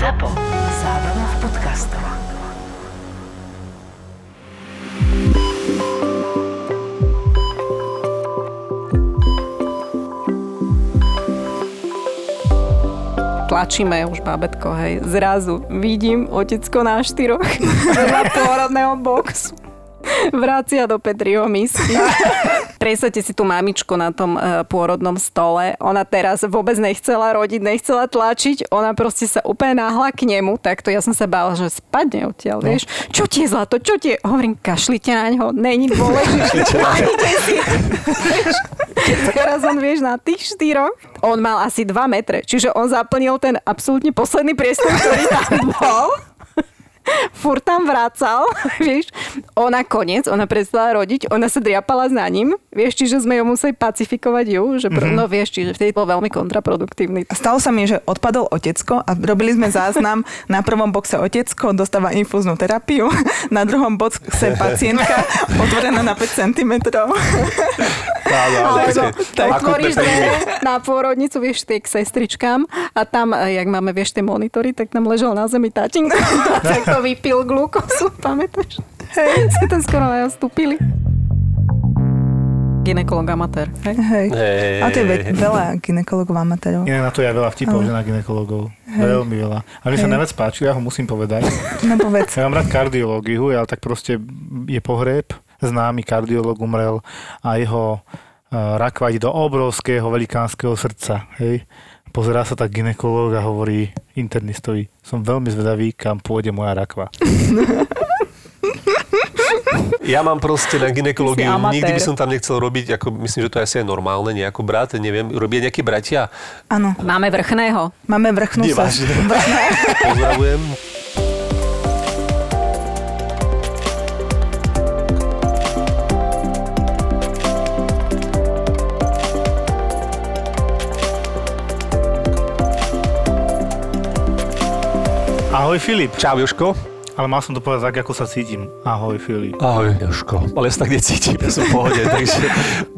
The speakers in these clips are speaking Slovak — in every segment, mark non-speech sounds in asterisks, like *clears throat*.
ZAPO. Zábrná v podcastov. tlačíme už babetko, hej. Zrazu vidím otecko na štyroch *laughs* vedľa pôrodného boxu. Vracia do Petriho misky. *laughs* Predstavte si tú mamičku na tom e, pôrodnom stole. Ona teraz vôbec nechcela rodiť, nechcela tlačiť. Ona proste sa úplne náhla k nemu. Takto ja som sa bála, že spadne odtiaľ, no. vieš. Čo ti je zlato? Čo ti je? Hovorím, kašlite na ňo. Není dôležité. *laughs* si. Teraz on, vieš, na tých štyroch, on mal asi 2 metre, čiže on zaplnil ten absolútne posledný priestor, ktorý tam bol *laughs* furt tam vracal, *laughs* vieš. Ona koniec, ona prestala rodiť, ona sa driapala za ním, vieš, čiže sme ju museli pacifikovať ju, že pr- mm-hmm. no vieš, čiže vtedy bol veľmi kontraproduktívny. Stalo sa mi, že odpadol otecko a robili sme záznam na prvom boxe otecko dostáva infúznu terapiu, *laughs* na druhom boxe pacientka otvorená na 5 cm. Otvoríš dvere na pôrodnicu, vieš, tie k sestričkám a tam, jak máme, vieš, tie monitory, tak tam ležal na zemi tatinko. tak to vypil glukózu, pamätáš? Hej, *laughs* si tam skoro aj stúpili. Ginekolog amatér, hej? Hej. Hey. A to je ve- veľa ginekologov amatérov. Inak na to ja veľa vtipov, že na ginekologov. Hej. Veľmi veľa. A mi sa najviac páči, ja ho musím povedať. No povedz. *laughs* Ja mám rád kardiológiu, ale tak proste je pohreb, známy kardiológ umrel a jeho rakva ide do obrovského velikánskeho srdca. Hej pozerá sa tak ginekológ a hovorí internistovi, som veľmi zvedavý, kam pôjde moja rakva. *laughs* Ja mám proste na ginekológiu, nikdy by som tam nechcel robiť, ako myslím, že to je asi aj normálne, nejako brat, neviem, robia nejakí bratia? Áno. Máme vrchného. Máme vrchnú sa. *laughs* Pozdravujem. Ahoj Filip. Čau Joško. Ale mal som to povedať tak, ako sa cítim. Ahoj Filip. Ahoj Joško. Ale ja sa tak necítim, ja som v pohode, *laughs* takže...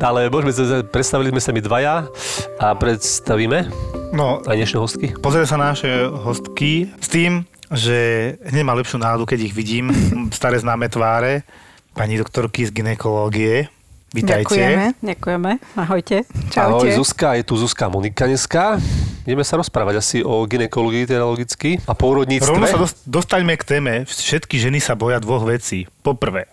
Ale môžeme predstavili sme sa my dvaja a predstavíme no, aj dnešné hostky. Pozrieme sa na naše hostky s tým, že hneď má lepšiu náladu, keď ich vidím. Staré známe tváre. Pani doktorky z ginekológie. Vítajte. Ďakujeme. Ďakujeme. Ahojte. Čaute. Ahoj Zuzka, je tu Zuzka Monika dneska. Ideme sa rozprávať asi o ginekológii, teda logicky, a pôrodníctve. Rovno sa dostaňme k téme. Všetky ženy sa boja dvoch vecí. Poprvé,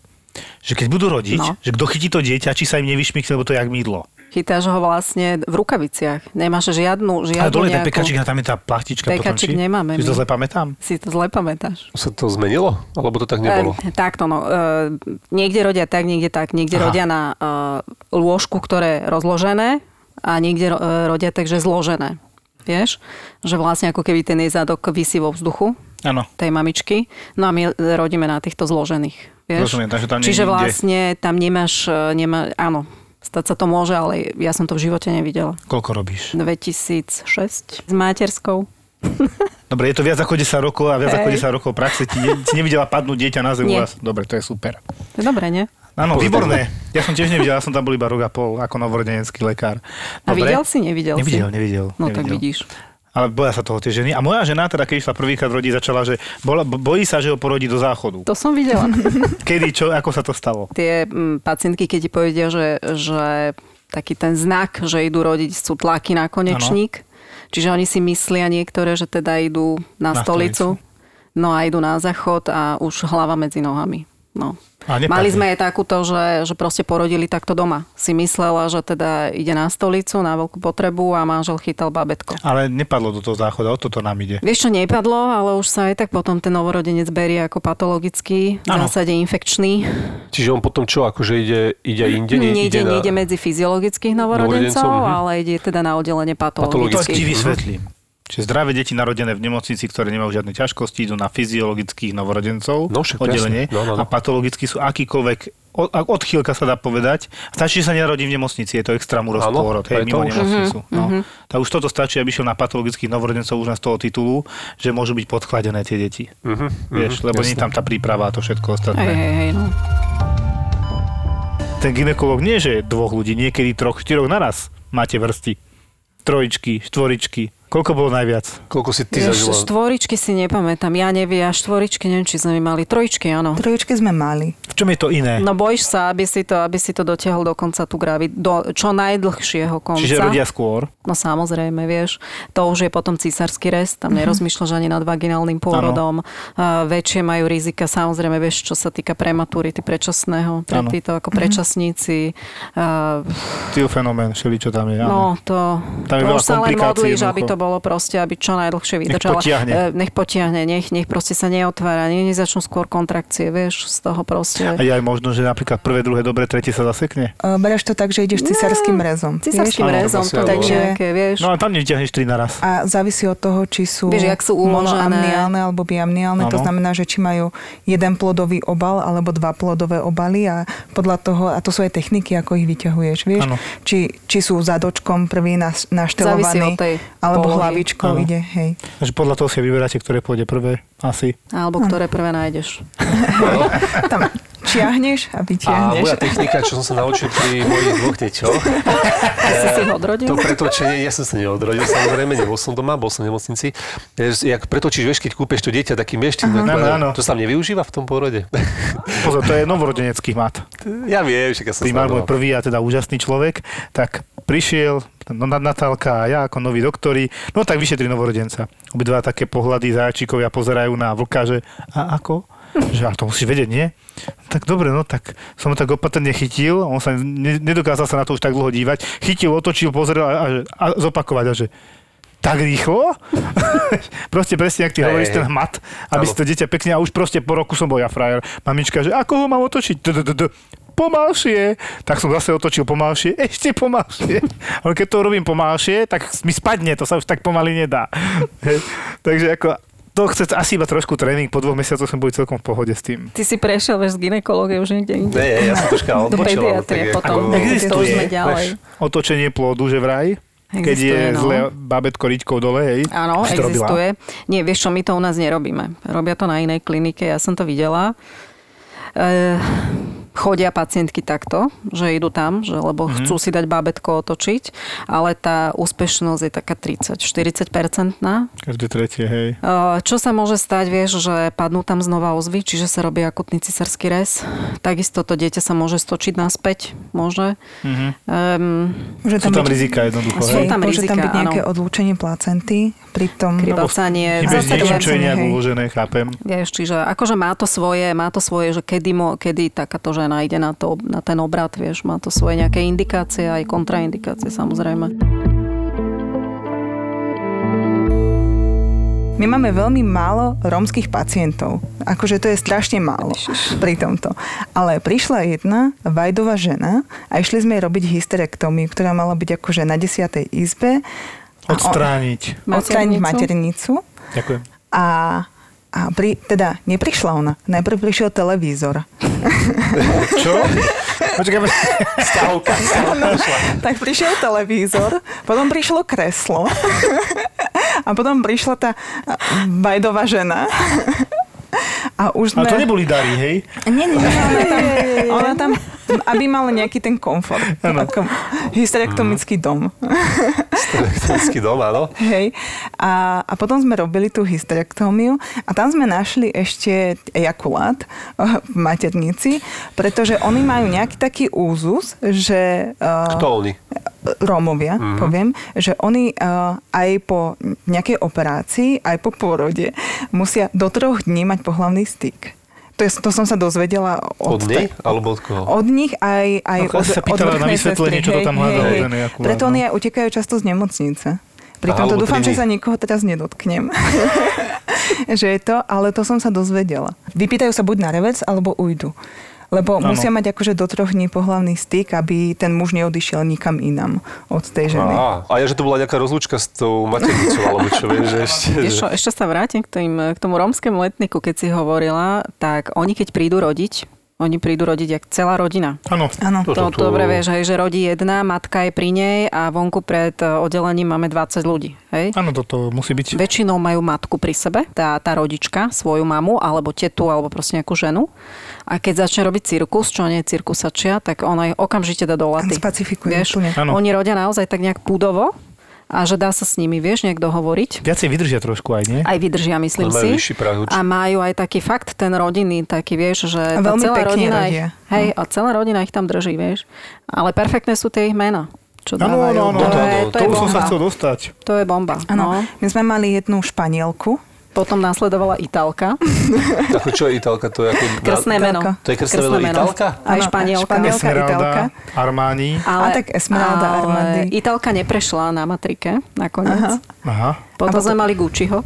že keď budú rodiť, no. že kto chytí to dieťa, či sa im nevyšmikne, lebo to je jak mydlo. Chytáš ho vlastne v rukaviciach. Nemáš žiadnu, žiadnu Ale dole nejakú... je pekačík a tam je tá plachtička Pekačík potom, či? nemáme. Si to zle pamätám? Si to zle pamätáš. Sa to zmenilo? Alebo to tak nebolo? E, takto, no. E, niekde rodia tak, niekde tak. Niekde Aha. rodia na e, lôžku, ktoré je rozložené a niekde e, rodia takže zložené. Vieš? Že vlastne ako keby ten jej zadok vysí vo vzduchu. Áno. Tej mamičky. No a my rodíme na týchto zložených. Vieš? Rozumiem, takže tam Čiže vlastne tam nemáš, e, nemá, áno, Stať sa to môže, ale ja som to v živote nevidela. Koľko robíš? 2006 s materskou. *laughs* Dobre, je to viac ako 10 rokov a viac Hej. ako 10 rokov praxe. Ti, ti nevidela padnúť dieťa na zem u vás? Dobre, to je super. To je dobré, nie? Áno, výborné. Ja som tiež nevidel, ja som tam bol iba rok a pol ako novorodenecký lekár. Dobre? A videl si, nevidel, nevidel si? Nevidel, No nevidel. tak vidíš. Ale boja sa toho tie ženy. A moja žena, teda keď išla prvýkrát rodiť, začala, že bola, bojí sa, že ho porodí do záchodu. To som videla. *laughs* Kedy, čo, ako sa to stalo? Tie m, pacientky, keď ti povedia, že, že taký ten znak, že idú rodiť, sú tlaky na konečník. Ano. Čiže oni si myslia niektoré, že teda idú na, na stolicu, stolicu, no a idú na záchod a už hlava medzi nohami. No. Mali sme aj takúto, že, že proste porodili takto doma. Si myslela, že teda ide na stolicu, na veľkú potrebu a manžel chytal babetko. Ale nepadlo do toho záchoda, o toto nám ide. Vieš čo, nepadlo, ale už sa aj tak potom ten novorodenec berie ako patologický, v zásade infekčný. Čiže on potom čo, akože ide, ide inde? Nie, ide, na... nejde medzi fyziologických novorodencov, novorodencov mhm. ale ide teda na oddelenie patologických. To ti vysvetlím. Čiže zdravé deti narodené v nemocnici, ktoré nemajú žiadne ťažkosti, idú na fyziologických novorodencov, no, oddelenie no, no, no. a patologicky sú akýkoľvek odchýlka sa dá povedať. Stačí, že sa nenarodí v nemocnici, je to extramuros pôrod, hej, mimo už. nemocnicu. Uh-huh, no. uh-huh. Tak už toto stačí, aby šiel na patologických novorodencov už len z toho titulu, že môžu byť podchladené tie deti. Uh-huh, Vieš, lebo nie je tam tá príprava a to všetko ostatné. Hej, hej, hej, no. Ten ginekolog nie, že dvoch ľudí, niekedy troch, štyroch naraz máte vrsty. Trojičky, štvoričky Koľko bolo najviac? Koľko si ty Vieš, zažila? štvoričky si nepamätám. Ja neviem, a štvoričky, neviem, či sme mali. Trojičky, áno. Trojičky sme mali. V čom je to iné? No bojíš sa, aby si to, aby si to dotiahol do konca tú gravid, do čo najdlhšieho konca. Čiže rodia skôr? No samozrejme, vieš. To už je potom císarský rest, tam nerozmýšľaš ani nad vaginálnym pôrodom. Uh, väčšie majú rizika, samozrejme, vieš, čo sa týka prematurity, predčasného, pre títo ako predčasníci. Uh, Ty fenomén, všeli, čo tam je. áno. no, to, Tam je to veľa už sa len modlíš, aby to bolo proste, aby čo najdlhšie vydržala. potiahne. Eh, Nech potiahne, nech, nech proste sa neotvára, nech nezačnú skôr kontrakcie, vieš, z toho proste. A je aj možno, že napríklad prvé, druhé, dobre, tretie sa zasekne? Uh, bereš to tak, že ideš cisárským rezom. Cisárským rezom, to takže nejaké, vieš. No a tam nevyťahneš tri naraz. A závisí od toho, či sú, Vieš, jak sú monoamniálne alebo biamniálne. To znamená, že či majú jeden plodový obal alebo dva plodové obaly a podľa toho, a to sú aj techniky, ako ich vyťahuješ, vieš? Či, či sú zadočkom prvý naš, Závisí naštelovaný, od tej alebo polohy. hlavičkou ide, hej. Takže podľa toho si vyberáte, ktoré pôjde prvé, asi. Alebo ktoré prvé nájdeš. *laughs* Tam čiahneš a A vytiahneš. moja technika, čo som sa naučil pri mojich dvoch deťoch, *laughs* Si si odrodil? to pretočenie, ja som sa neodrodil, samozrejme, nebol som doma, bol som v nemocnici. Je, Jak pretočíš, vieš, keď kúpeš to dieťa takým vieš, tým, Áno, áno. to sa tam nevyužíva v tom porode. *laughs* Pozor, to je novorodenecký mat. ja viem, však ja som Ty mal môj sledoval. prvý a teda úžasný človek, tak prišiel no, Natálka a ja ako noví doktori, no tak vyšetri novorodenca. Obidva také pohľady zajačíkovia pozerajú na vlka, že a ako? Že ale to musíš vedieť, nie? Tak dobre, no tak som ho tak opatrne chytil, on sa ne, nedokázal sa na to už tak dlho dívať, chytil, otočil, pozrel a, a, a zopakovať a že tak rýchlo? *laughs* proste presne, ak ty hovoríš, hej. ten mat, aby si to dieťa pekne, a už proste po roku som bol ja frajer. Mamička, že ako ho mám otočiť? Pomalšie. Tak som zase otočil pomalšie, *laughs* ešte pomalšie. Ale keď to robím pomalšie, tak mi spadne, to sa už tak pomaly nedá. *laughs* Hej. Takže ako, to chce asi iba trošku tréning, po dvoch mesiacoch sme boli celkom v pohode s tým. Ty si prešiel, vieš, z ginekológie už niekde inde. Nie, ja som troška *laughs* Do odbočil. ale pediatrie potom. ako- Existuje, ďalej. Otočenie plodu, že vraj, keď je Existuje, no. zle babetko ričkou dole, hej. Áno, to robila? existuje. Nie, vieš čo, my to u nás nerobíme. Robia to na inej klinike, ja som to videla. E, chodia pacientky takto, že idú tam, že, lebo mm-hmm. chcú si dať bábetko otočiť, ale tá úspešnosť je taká 30-40 percentná. Každé tretie, hej. Čo sa môže stať, vieš, že padnú tam znova ozvy, čiže sa robí akutný cisársky rez. Takisto to dieťa sa môže stočiť naspäť, môže. Mhm. Um, Môže Sú tam byť- rizika jednoducho, Sú hej. tam môže tam rizika, byť nejaké áno. odlúčenie placenty pri tom... Zase niečo, čo je nejak uložené, chápem. Vieš, čiže akože má to svoje, má to svoje, že kedy, mo, kedy takáto žena ide na, to, na ten obrad, vieš, má to svoje nejaké indikácie, aj kontraindikácie samozrejme. My máme veľmi málo rómskych pacientov. Akože to je strašne málo pri tomto. Ale prišla jedna vajdová žena a išli sme jej robiť hysterektómiu, ktorá mala byť akože na 10. izbe. On- Odstrániť. Odstrániť Maternicu? maternicu. Ďakujem. A, a pri, teda neprišla ona. Najprv prišiel televízor. *laughs* Čo? Počkaj. Stavka, *laughs* stavka. Tak prišiel televízor, potom prišlo kreslo *laughs* a potom prišla tá vajdová žena. A už sme... Ale to neboli dary, hej? Nie, nie, nie, ona tam, ona tam, aby mal nejaký ten komfort. Ako hysterektomický dom. Elektronický dom, áno. Hej. A, a potom sme robili tú hysterektómiu a tam sme našli ešte ejakulát eh, v maternici, pretože oni majú nejaký taký úzus, že... eh, Kto oni? Rómovia, mm-hmm. poviem, že oni uh, aj po nejakej operácii, aj po pôrode musia do troch dní mať pohlavný styk. To, je, to som sa dozvedela od, Od nej? Alebo od koho? od nich aj, aj No, od, sa pýtala od na vysvetlenie, sestry. čo to tam hej, ten ejakulát, Preto oni aj utekajú často z nemocnice. Pri tomto dúfam, že sa nikoho teraz nedotknem. *laughs* že je to, ale to som sa dozvedela. Vypýtajú sa buď na revec, alebo ujdu. Lebo Áno. musia mať akože do troch dní pohlavný styk, aby ten muž neodišiel nikam inam od tej ženy. Á, a ja, že to bola nejaká rozlúčka s tou maternicou, alebo čo že ešte... *laughs* Vieš čo, že... ešte sa vrátim k, tým, k tomu rómskému letniku, keď si hovorila, tak oni keď prídu rodiť, oni prídu rodiť jak celá rodina. Áno. To- To, to- to dobre vieš, hej, že rodí jedna, matka je pri nej a vonku pred e, oddelením máme 20 ľudí. Hej? Áno, toto musí byť. Väčšinou majú matku pri sebe, tá, tá rodička, svoju mamu, alebo tetu, alebo proste nejakú ženu. A keď začne robiť cirkus, čo nie je cirkusačia, tak ona ich okamžite dá do laty. Spacifikuje Vieš, oni rodia naozaj tak nejak púdovo, a že dá sa s nimi, vieš, niekto hovoriť. Viacej vydržia trošku aj, nie? Aj vydržia, myslím majú si. A majú aj taký fakt, ten rodinný, taký vieš, že a veľmi celá rodina ich, hej, a celá rodina ich tam drží, vieš. Ale perfektné sú tie ich mena čo dávajú. Áno, áno, to, to, to, to, to už som sa chcel dostať. To je bomba. Áno, no. my sme mali jednu Španielku, potom nasledovala Itálka. *laughs* Ako čo je Itálka? To je ako... Krstné meno. To je krstné, krstné meno Itálka? Aj Španielka. Španielka, Esmeralda, Itálka. Armani. Ale, a tak Esmeralda, Armani. Itálka neprešla na matrike nakoniec. Aha. Aha. Potom, potom sme mali Gucciho.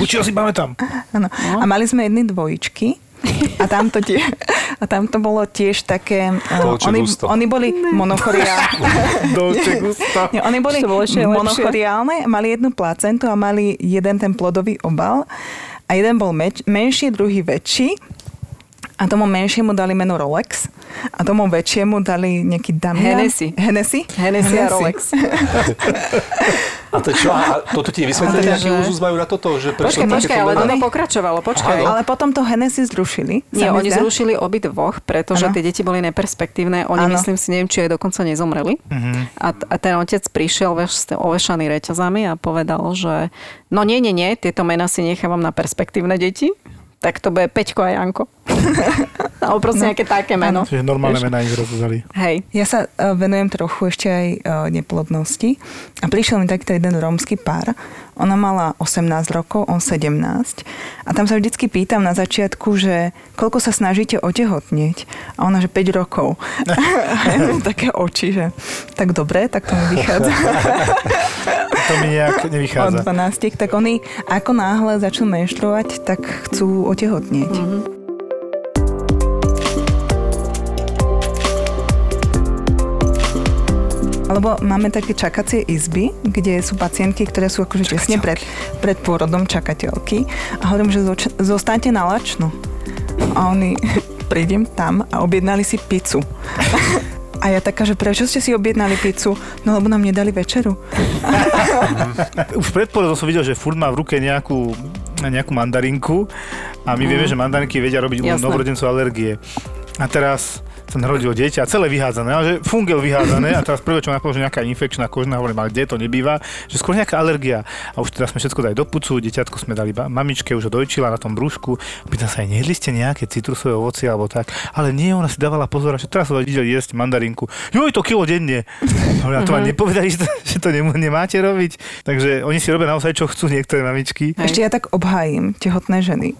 Gucciho si pamätám. No. A mali sme jedny dvojičky a tam to, tie, a tam to bolo tiež také... Uh, oni, oni boli monochoriálne. *laughs* Nie, oni boli monochoriálne, mali jednu placentu a mali jeden ten plodový obal. A jeden bol meč, menší, druhý väčší. A tomu menšiemu dali meno Rolex a tomu väčšiemu dali nejaký Damian. Hennessy. Hennessy? Hennessy a Rolex. A to čo? A toto ti vysvetlili, aký úzus majú na toto? Že počkaj, počkaj, ale to pokračovalo, počkaj. Aha, ale potom to Hennessy zrušili. Nie, oni zdá? zrušili obi dvoch, pretože ano. tie deti boli neperspektívne. Oni, ano. myslím si, neviem, či aj dokonca nezomreli. Uh-huh. A, a ten otec prišiel veš, ovešaný reťazami a povedal, že no nie, nie, nie, tieto mená si nechávam na perspektívne deti tak to bude Peťko a Janko. *laughs* Alebo proste no, nejaké také meno. Čiže normálne mená ich rozhodali. Hej. Ja sa uh, venujem trochu ešte aj uh, neplodnosti a prišiel mi takto jeden rómsky pár. Ona mala 18 rokov, on 17. A tam sa vždycky pýtam na začiatku, že koľko sa snažíte otehotnieť? A ona, že 5 rokov. *laughs* také oči, že tak dobre, tak to mi vychádza. *laughs* to mi nejak nevychádza. Od 12, tak oni ako náhle začnú menštruovať, tak chcú otehotnieť. Mm-hmm. Lebo máme také čakacie izby, kde sú pacientky, ktoré sú akože tesne pred, pred pôrodom čakateľky. A hovorím, že zoč- zostaňte na lačno. A oni, *laughs* prídem tam a objednali si pizzu. A ja taká, že prečo ste si objednali pizzu? No lebo nám nedali večeru. *laughs* Už pred pôrodom som videl, že furt má v ruke nejakú nejakú mandarinku a my mm. vieme, že mandarinky vedia robiť u novorodencov alergie. A teraz sa narodilo dieťa a celé vyhádzané, ale že fungel vyhádzané a teraz prvé, čo napadlo, že nejaká infekčná kožná, hovorím, ale kde to nebýva, že skôr nejaká alergia. A už teraz sme všetko dali do pucu, dieťatko sme dali mamičke, už ho dojčila na tom brúšku. Pýtam sa aj, nejedli ste nejaké citrusové ovoci alebo tak, ale nie, ona si dávala pozor, že teraz sa videli jesť mandarinku. Jo, to kilo denne. A to vám mhm. nepovedali, *laughs* že to, že to nemáte robiť. Takže oni si robia naozaj, čo chcú niektoré mamičky. Ešte ja tak obhájim tehotné ženy.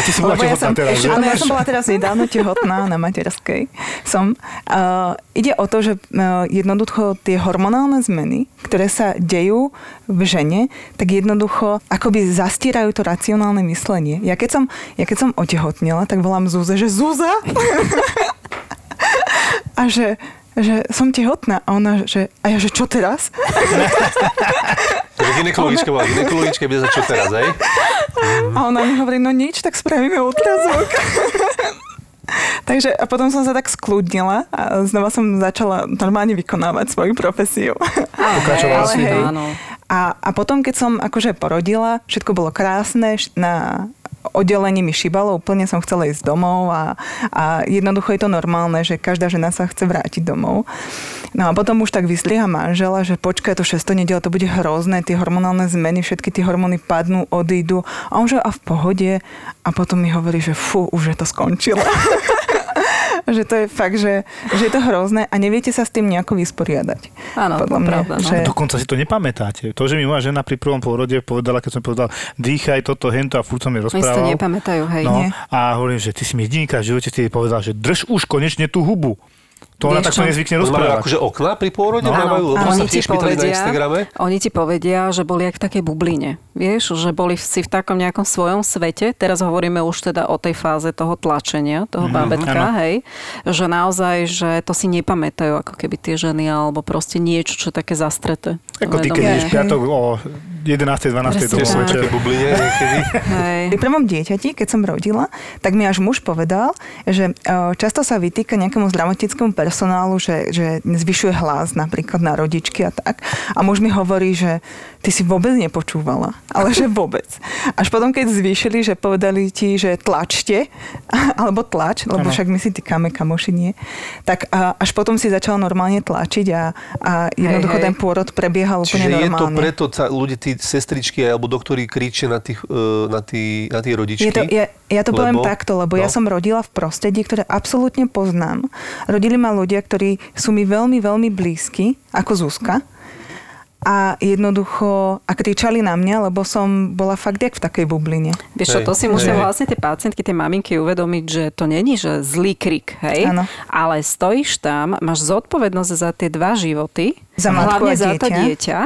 Ty si bola tehotná ja som, teraz, že? Áno, ja som bola teraz nedávno tehotná na materskej. Som. Uh, ide o to, že uh, jednoducho tie hormonálne zmeny, ktoré sa dejú v žene, tak jednoducho akoby zastírajú to racionálne myslenie. Ja keď som, ja keď som otehotnila, tak volám Zúze, že Zúza? A že že som tehotná. A ona, že, a ja, že čo teraz? Ginekologička bola ginekologička, bude za čo teraz, hej? A ona mi hovorí, no nič, tak spravíme ultrazvuk. Takže a potom som sa tak skľudnila a znova som začala normálne vykonávať svoju profesiu. *laughs* Pokračovala si. A, a potom, keď som akože porodila, všetko bolo krásne, na oddelení mi šibalo, úplne som chcela ísť domov a, a jednoducho je to normálne, že každá žena sa chce vrátiť domov. No a potom už tak vystriha manžela, že počkaj, to 6. nedela, to bude hrozné, tie hormonálne zmeny, všetky tie hormóny padnú, odídu. A on že a v pohode. A potom mi hovorí, že fú, už je to skončilo. *laughs* že to je fakt, že, že je to hrozné a neviete sa s tým nejako vysporiadať. Áno, to mňa, pravda. No. Že... Dokonca si to nepamätáte. To, že mi moja žena pri prvom pôrode povedala, keď som povedal, dýchaj toto, hento a furt som mi rozprával. Oni si to nepamätajú, hej. No, nie. A hovorím, že ty si mi jedinka v živote, ty povedal, že drž už konečne tú hubu. To ona takto nezvykne rozprávať. akože okna pri pôrode no. majú, lebo sa tiež povedia. Oni ti povedia, že boli jak v takej bubline. Vieš, že boli si v takom nejakom svojom svete. Teraz hovoríme už teda o tej fáze toho tlačenia, toho mm-hmm, bábetka, ano. hej. Že naozaj, že to si nepamätajú ako keby tie ženy, alebo proste niečo, čo je také zastreté. Ako ty, keď ideš piatok o 11. 12. domov večer. bubline niekedy. *laughs* Pri prvom dieťati, keď som rodila, tak mi až muž povedal, že často sa vytýka nejakému zdravotníckému personálu, že, že zvyšuje hlas napríklad na rodičky a tak. A muž mi hovorí, že ty si vôbec nepočúvala, ale že vôbec. Až potom, keď zvýšili, že povedali ti, že tlačte, *laughs* alebo tlač, lebo ano. však my si týkame kamoši nie, tak až potom si začala normálne tlačiť a, a jednoducho hej, hej. ten pôrod prebiehal Čiže úplne normálne. je to preto, ľudia, tí sestričky alebo doktori kričia na tých, e, na tí, na tí rodičky? Je to, ja, ja to lebo, poviem takto, lebo no. ja som rodila v prostredí, ktoré absolútne poznám. Rodili ma ľudia, ktorí sú mi veľmi, veľmi blízki, ako Zuzka a jednoducho a kričali na mňa, lebo som bola fakt jak v takej bubline. Vieš čo, to si musia vlastne tie pacientky, tie maminky uvedomiť, že to není, že zlý krik, hej? Ano. Ale stojíš tam, máš zodpovednosť za tie dva životy, za hlavne a dieťa. za to dieťa.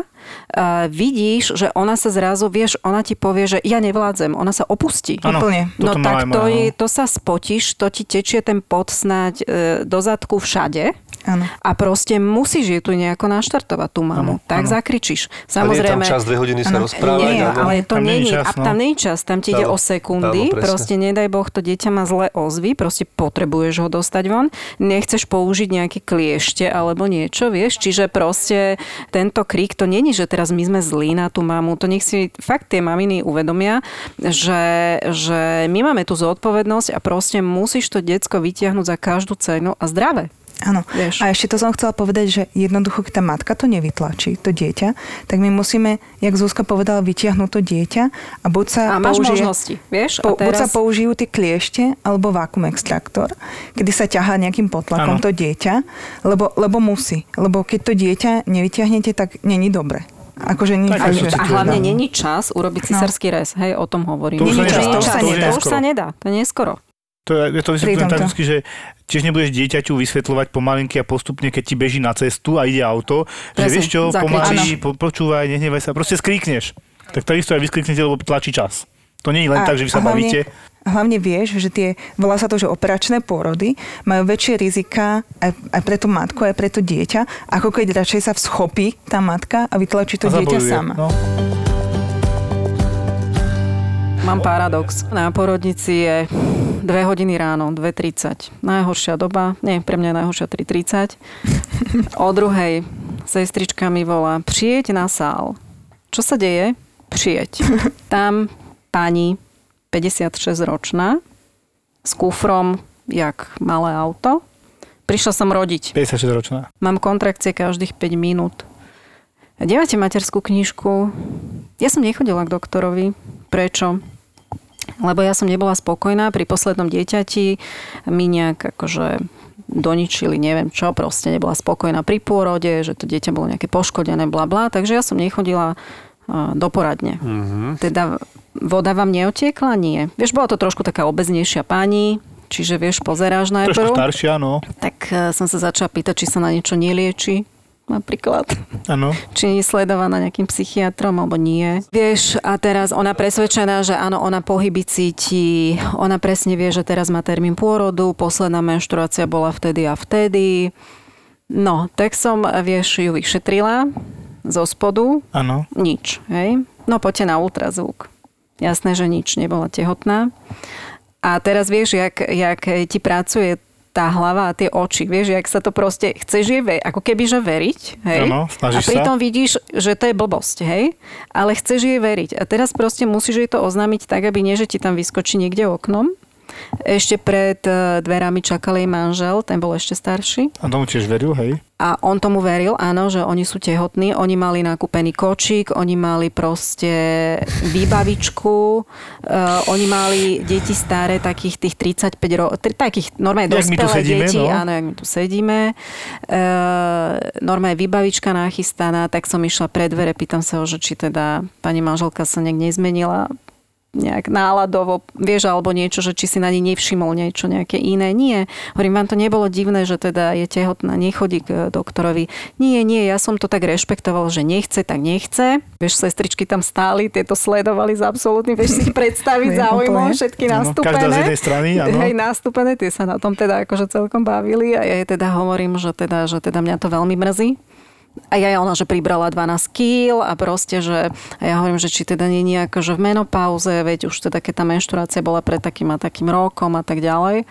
Uh, vidíš, že ona sa zrazu, vieš, ona ti povie, že ja nevládzem, ona sa opustí. Ano, Úplne. No tak to, je, to sa spotíš, to ti tečie ten pot snáď uh, do zadku všade. Ano. A proste musíš ju tu nejako naštartovať, tú mamu. Ano, tak ano. zakričíš. Samozrejme. Ale je tam čas dve hodiny sa rozprávať? Nie, ale to tam nie, čas, no. tam nie je čas, tam ti ide o sekundy. Áno, proste nedaj Boh, to dieťa má zlé ozvy, proste potrebuješ ho dostať von. Nechceš použiť nejaké kliešte alebo niečo, vieš. Čiže proste tento krík, to není, že teraz my sme zlí na tú mamu. To nech si fakt tie maminy uvedomia, že, že my máme tú zodpovednosť a proste musíš to decko vytiahnuť za každú cenu a zdravé. Áno. Vieš. A ešte to som chcela povedať, že jednoducho, keď tá matka to nevytlačí, to dieťa, tak my musíme, jak Zuzka povedala, vytiahnuť to dieťa a buď sa a máš použije, možnosti, vieš? Po, teraz... Buď sa použijú tie kliešte, alebo vákum extraktor, kedy sa ťahá nejakým potlakom ano. to dieťa, lebo, lebo musí. Lebo keď to dieťa nevyťahnete, tak není dobre. Akože nič, a, a hlavne není čas urobiť cisársky no. rez, hej, o tom hovorím. To už, sa, nedá. To už sa nedá. To už sa nedá, to neskoro. To je, ja to vysvetľujem tak vždy, že tiež nebudeš dieťaťu vysvetľovať pomalinky a postupne, keď ti beží na cestu a ide auto, že vieš čo, pomaly, po, počúvaj, nehnevaj sa, proste skríkneš. Tak takisto aj vyskríknete, lebo tlačí čas. To nie je len a, tak, že vy sa hlavne, bavíte. Hlavne vieš, že tie, volá sa to, že operačné pôrody majú väčšie rizika aj, aj pre tú matku, aj pre to dieťa, ako keď radšej sa vschopí tá matka a vytlačí to a dieťa sama. No. Mám paradox. Na porodnici je 2 hodiny ráno, 2.30. Najhoršia doba, nie, pre mňa je najhoršia 3.30. O druhej sestrička mi volá, prieť na sál. Čo sa deje? Prieť. Tam pani 56-ročná s kufrom, jak malé auto. Prišla som rodiť. 56-ročná. Mám kontrakcie každých 5 minút. Dívate materskú knižku? Ja som nechodila k doktorovi. Prečo? Lebo ja som nebola spokojná pri poslednom dieťati, mi nejak akože doničili, neviem čo, proste nebola spokojná pri pôrode, že to dieťa bolo nejaké poškodené, bla bla, takže ja som nechodila do poradne. Mm-hmm. Teda voda vám neotiekla? Nie. Vieš, bola to trošku taká obeznejšia pani, čiže vieš, pozeráš najprv. Trošku staršia, no. Tak e, som sa začala pýtať, či sa na niečo nelieči napríklad. Áno. Či je sledovaná nejakým psychiatrom, alebo nie. Vieš, a teraz ona presvedčená, že áno, ona pohyby cíti, ona presne vie, že teraz má termín pôrodu, posledná menštruácia bola vtedy a vtedy. No, tak som, vieš, ju vyšetrila zo spodu. Áno. Nič, hej. No, poďte na ultrazvuk. Jasné, že nič, nebola tehotná. A teraz vieš, jak, jak ti pracuje tá hlava a tie oči, vieš, jak sa to proste, chceš jej ako keby, že veriť, hej? Ano, a pritom sa. vidíš, že to je blbosť, hej? Ale chceš jej veriť. A teraz proste musíš jej to oznámiť tak, aby nie, že ti tam vyskočí niekde oknom, ešte pred e, dverami čakal jej manžel, ten bol ešte starší. A tomu tiež veril, hej? A on tomu veril, áno, že oni sú tehotní. Oni mali nakúpený kočík, oni mali proste výbavičku, uh, oni mali deti staré, takých tých 35 rokov, takých normálne dospelé deti, no? áno, jak my tu sedíme. Uh, normálne výbavička nachystaná, tak som išla pred dvere, pýtam sa ho, že či teda pani manželka sa nejak nezmenila nejak náladovo, vieš, alebo niečo, že či si na nej nevšimol niečo nejaké iné. Nie. Hovorím, vám to nebolo divné, že teda je tehotná, nechodí k doktorovi. Nie, nie, ja som to tak rešpektoval, že nechce, tak nechce. Vieš, sestričky tam stáli, tieto sledovali za absolútnym, vieš si predstaviť *laughs* záujmom, všetky nastúpené. Každá z jednej strany, áno. *laughs* Hej, nastúpené, tie sa na tom teda akože celkom bavili a ja teda hovorím, že teda, že teda mňa to veľmi mrzí A ja ona, že pribrala 12 kg a proste, že a ja hovorím, že či teda nie je že v menopauze, veď už teda keď tá menštruácia bola pred takým a takým rokom a tak ďalej.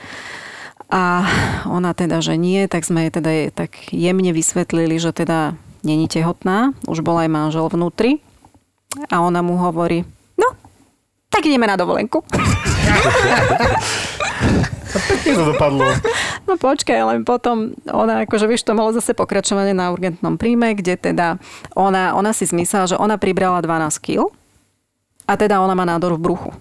A ona teda, že nie, tak sme jej teda tak jemne vysvetlili, že teda není tehotná, už bol aj manžel vnútri. A ona mu hovorí, no, tak ideme na dovolenku. *laughs* Pekne to dopadlo. No počkaj, ale potom ona, akože vieš, to malo zase pokračovanie na urgentnom príjme, kde teda ona, ona si zmyslela, že ona pribrala 12 kg a teda ona má nádor v bruchu.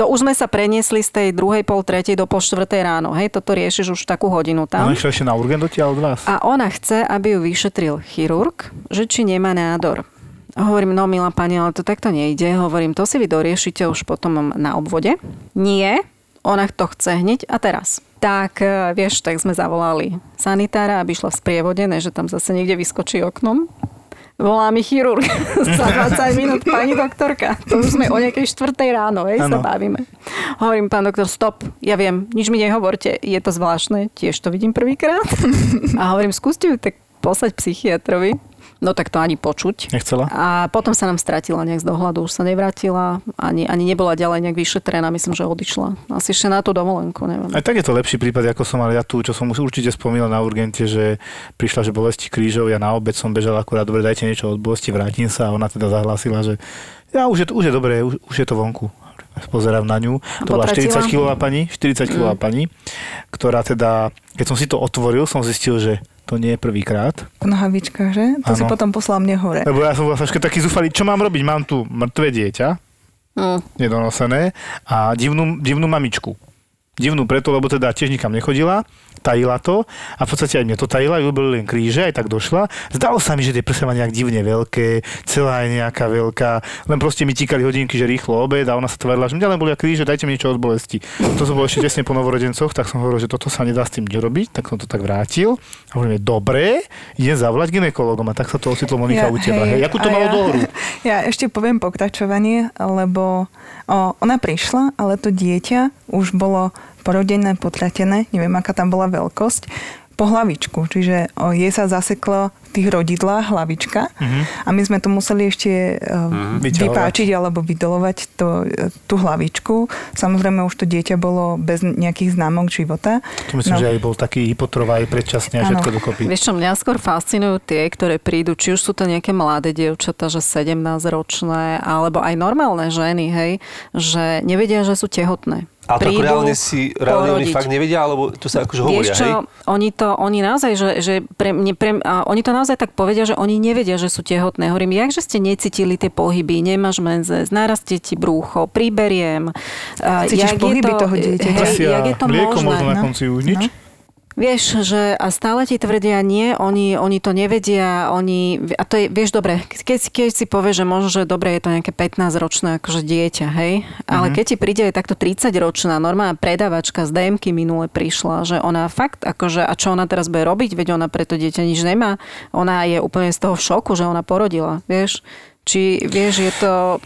To už sme sa preniesli z tej druhej, pol tretej do pol štvrtej ráno. Hej, toto riešiš už takú hodinu tam. Ona ešte na urgent od vás. A ona chce, aby ju vyšetril chirurg, že či nemá nádor. Hovorím, no milá pani, ale to takto nejde. Hovorím, to si vy doriešite už potom na obvode. Nie, ona to chce hneď a teraz. Tak, e, vieš, tak sme zavolali sanitára, aby šla v sprievode, ne, že tam zase niekde vyskočí oknom. Volá mi chirurg *laughs* za 20 minút, pani doktorka. To už sme o nejakej štvrtej ráno, hej, sa bavíme. Hovorím, pán doktor, stop, ja viem, nič mi nehovorte, je to zvláštne, tiež to vidím prvýkrát. *laughs* A hovorím, skúste ju tak poslať psychiatrovi. No tak to ani počuť. Nechcela? A potom sa nám stratila nejak z dohľadu, už sa nevrátila, ani, ani nebola ďalej nejak vyšetrená, myslím, že odišla. Asi ešte na tú dovolenku, neviem. Aj tak je to lepší prípad, ako som mal ja tu, čo som už určite spomínal na urgente, že prišla, že bolesti krížov, ja na obed som bežal akurát, dobre, dajte niečo od bolesti, vrátim sa a ona teda zahlásila, že ja už je už je dobré, už, už je to vonku pozerám na ňu. To bola 40 kilová pani, 40 kilová mm. pani, ktorá teda, keď som si to otvoril, som zistil, že to nie je prvýkrát. V nohavičkách, že? To ano. si potom poslal mne hore. Lebo ja som bol taký zúfalý, čo mám robiť? Mám tu mŕtve dieťa, mm. nedonosené a divnú, divnú mamičku. Divnú preto, lebo teda tiež nikam nechodila tajila to a v podstate aj mne to tajila, ju boli len kríže, aj tak došla. Zdalo sa mi, že tie prsia má nejak divne veľké, celá je nejaká veľká, len proste mi tíkali hodinky, že rýchlo obed a ona sa tvárila, že mňa len boli kríže, dajte mi niečo od bolesti. To som bol ešte tesne po novorodencoch, tak som hovoril, že toto sa nedá s tým robiť, tak som to tak vrátil. A hovorím, dobre, idem zavolať ginekologom a tak sa to ocitlo Monika ja, u teba. Hej, hej, ako to malo ja, dohru? *laughs* Ja ešte poviem pokračovanie, lebo o, ona prišla, ale to dieťa už bolo porodené, potratené, neviem, aká tam bola veľkosť, po hlavičku. Čiže jej sa zaseklo tých rodidlách hlavička uh-huh. a my sme to museli ešte uh-huh. vypáčiť alebo vydolovať to, tú hlavičku. Samozrejme už to dieťa bolo bez nejakých známok života. To myslím, no. že aj bol taký hypotrova aj predčasne a všetko dokopy. Vieš čo, mňa skôr fascinujú tie, ktoré prídu, či už sú to nejaké mladé dievčatá, že 17 ročné, alebo aj normálne ženy, hej, že nevedia, že sú tehotné a to ako reálne si, reálne oni fakt nevedia, alebo to sa akože hovoria, Vieš čo, hej? oni to, oni naozaj, že, že pre, mne, pre, a oni to naozaj tak povedia, že oni nevedia, že sú tehotné. Hovorím, jak, že ste necítili tie pohyby, nemáš menzes, narastie ti brúcho, priberiem. Cítiš jak pohyby to, toho dieťa? Hej, jak je to Mlieko možné? možno na no? konci už nič? No? Vieš, že a stále ti tvrdia nie, oni, oni to nevedia, oni, a to je, vieš, dobre, keď, keď si povieš, že možno, že dobre, je to nejaké 15-ročné akože dieťa, hej, ale mm-hmm. keď ti príde aj takto 30-ročná normálna predávačka z DMky minule prišla, že ona fakt, akože, a čo ona teraz bude robiť, veď ona preto dieťa nič nemá, ona je úplne z toho v šoku, že ona porodila, vieš, či vieš, je to...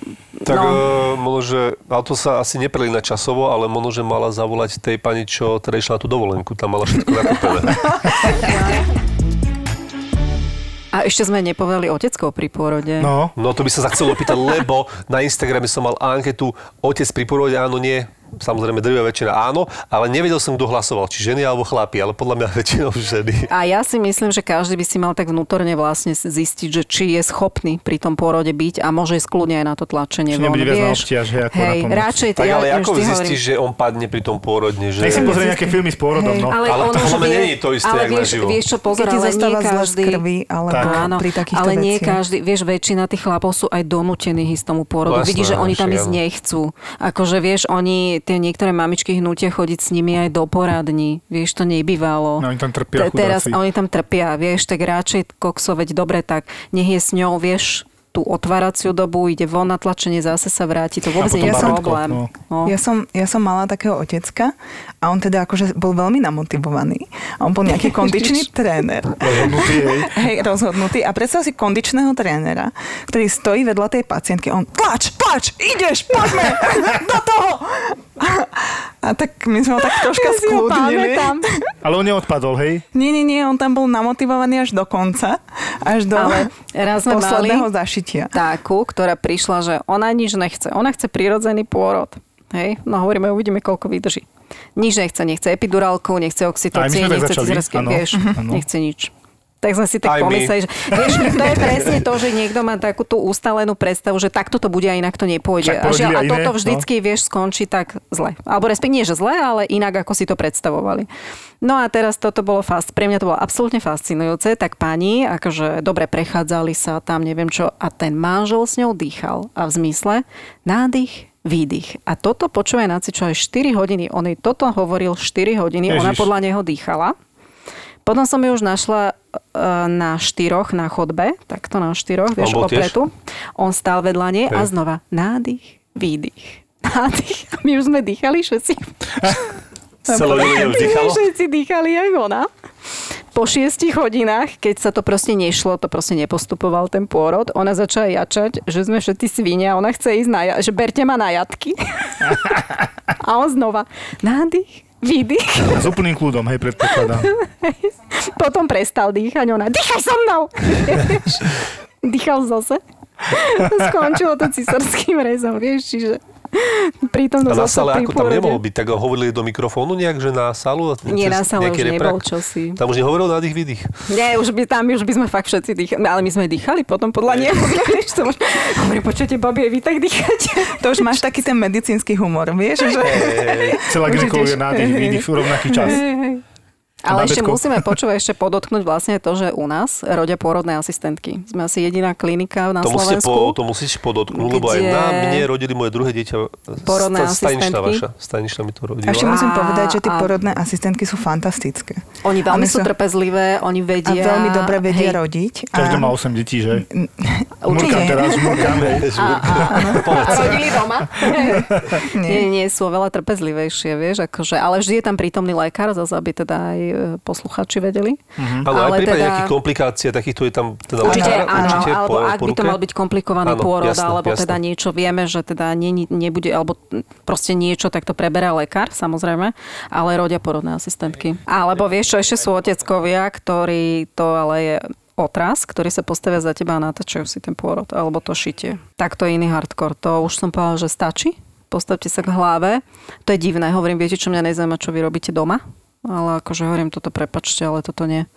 Tak no. uh, možno, že, ale to sa asi neprelína časovo, ale možno, že mala zavolať tej pani, čo teda išla na tú dovolenku. Tam mala všetko nakúpené. *laughs* A ešte sme nepovedali oteckou pri pôrode. No. no to by sa chcelo opýtať, lebo na Instagrame som mal anketu otec pri pôrode, áno, nie samozrejme drvia väčšina áno, ale nevedel som, kto hlasoval, či ženy alebo chlapi, ale podľa mňa *laughs* väčšinou ženy. A ja si myslím, že každý by si mal tak vnútorne vlastne zistiť, že či je schopný pri tom pôrode byť a môže ísť kľudne aj na to tlačenie. Či nebude viac obtiaž, hej, ako hej, na radšej, tak, ja, ale ako zistíš, že on padne pri tom pôrodne? Že... Nech si pozrie nejaké filmy s pôrodom. No. Ale, ale to vie, nie je to isté, ale vieš, vieš čo, pozor, ale nie každý... krvi, alebo áno, pri ale nie každý, vieš, väčšina tých chlapov sú aj donútení ísť tomu pôrodu. Vidíš, že oni tam ísť nechcú. Akože vieš, oni, tie niektoré mamičky hnutia chodiť s nimi aj do poradní. Vieš, to nebývalo. No, oni tam trpia Teraz oni tam trpia, vieš, tak radšej kokso, veď dobre, tak nech je s ňou, vieš, tú otváraciu dobu, ide von na tlačenie, zase sa vráti, to vôbec nie je problém. No. No. Ja, som, ja som mala takého otecka a on teda akože bol veľmi namotivovaný. A on bol nejaký *laughs* kondičný tréner. Rozhodnutý, hej. *laughs* hej. rozhodnutý. A predstav si kondičného trénera, ktorý stojí vedľa tej pacientky. On tlač, tlač, ideš, poďme, *laughs* do toho. A, a tak my sme ho tak troška skúdnili. Ale on neodpadol, hej? Nie, nie, nie, on tam bol namotivovaný až do konca, až do Ale raz sme posledného mali zašitia. takú, ktorá prišla, že ona nič nechce. Ona chce prirodzený pôrod. Hej? No hovoríme, uvidíme, koľko vydrží. Nič nechce, nechce epidurálku, nechce oxytocín, nechce cizerské, vieš, áno. nechce nič. Tak sme si tak Aj my. pomysleli, že vieš, to je presne to, že niekto má takú tú ustalenú predstavu, že takto to bude a inak to nepôjde. A, že, a toto iné, no. vždycky, vieš, skončí tak zle. Alebo respektíve nie, že zle, ale inak, ako si to predstavovali. No a teraz toto bolo fast, pre mňa to bolo absolútne fascinujúce, tak pani, akože dobre prechádzali sa tam, neviem čo, a ten manžel s ňou dýchal. A v zmysle nádych, výdych. A toto počúvaj na čo aj 4 hodiny. On jej toto hovoril 4 hodiny, ona Ježiš. podľa neho dýchala. Potom som ju už našla e, na štyroch na chodbe, takto na štyroch, vieš, tiež? opretu. On stál vedľa nej a Hej. znova nádych, výdych, *laughs* nádych. A my už sme dýchali všetci. *laughs* Už dýchalo? *laughs* Všetci dýchali aj ona. Po šiestich hodinách, keď sa to proste nešlo, to proste nepostupoval ten pôrod, ona začala jačať, že sme všetci svine a ona chce ísť na že berte ma na jatky. a on znova nádych, výdych. *laughs* S úplným kľudom, hej, predpokladám. *laughs* Potom prestal dýchať, ona, dýchaj so mnou! *laughs* Dýchal zase. Skončilo to cisárským rezom, vieš, čiže pritom A na sále ako tam nemohol byť? Tak ho hovorili do mikrofónu nejak, že na sálu? Nie, na sále už reprak? nebol čosi. Tam už nehovoril nádych, výdych. Nie, už by tam, už by sme fakt všetci dýchali. Ale my sme dýchali potom podľa neho. *laughs* Už... Hovorí, počujete, babi, vy tak dýchate. To už *laughs* máš taký ten medicínsky humor, vieš? Že... Celá Už ginekológia ideš. nádych, výdych v rovnaký čas. Ale ešte musíme počúvať, ešte podotknúť vlastne to, že u nás rodia pôrodné asistentky. Sme asi jediná klinika na To, musíte Slovensku. po, to musíš podotknúť, lebo aj na mne rodili moje druhé dieťa. Porodné sta- asistentky? vaša. Staničná mi to rodila. A ešte musím A- povedať, že tie a- porodné asistentky sú fantastické. Oni veľmi sú trpezlivé, oni A vedia... veľmi dobre vedia hej, rodiť. Každý a... má 8 detí, že? Určite. Teraz, murkám. A *laughs* rodili doma. Nie. nie, nie, sú oveľa trpezlivejšie, vieš, akože, ale vždy je tam prítomný lekár, zase aby teda aj posluchači vedeli. Ale, aj Ale v prípade teda- nejakých komplikácií, takýchto je tam teda Určite lekár, áno, určite alebo po, ak po by to mal byť komplikovaný Áno, pôrod, jasné, alebo jasné. teda niečo vieme, že teda nie, nebude, alebo proste niečo, tak to preberá lekár, samozrejme, ale rodia porodné asistentky. Alebo vieš čo, ešte sú oteckovia, ktorí to ale je otras, ktorí sa postavia za teba a natáčajú si ten pôrod, alebo to šitie. Tak to je iný hardcore. To už som povedala, že stačí. Postavte sa k hlave. To je divné. Hovorím, viete, čo mňa nezaujíma, čo vy robíte doma? Ale akože hovorím, toto prepačte, ale toto nie.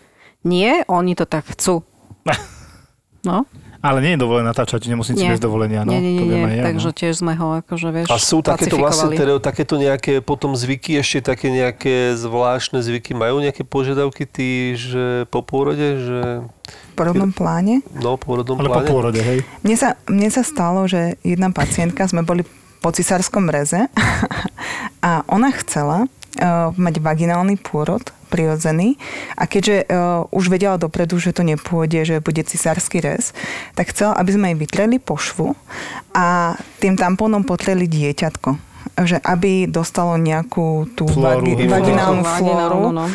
Nie, oni to tak chcú. *laughs* No, Ale nie je dovolené natáčať nemocnici bez dovolenia, no. nie, nie, to nie, viem nie. aj ja, takže no. tiež sme ho akože, vieš, A sú takéto vlastne, teda, takéto nejaké potom zvyky, ešte také nejaké zvláštne zvyky, majú nejaké požiadavky tí, že po pôrode, že V porodnom pláne. no, po pôrodnom Ale po pôrode, hej. Mne sa, mne sa stalo, že jedna pacientka, sme boli po cisárskom reze *laughs* a ona chcela mať vaginálny pôrod prirodzený a keďže uh, už vedela dopredu, že to nepôjde, že bude cisársky rez, tak chcela, aby sme jej vytreli pošvu a tým tampónom potreli dieťatko že aby dostalo nejakú tú Flóru, vagi- vaginálnu flóru. flóru, Vaginálnu, no.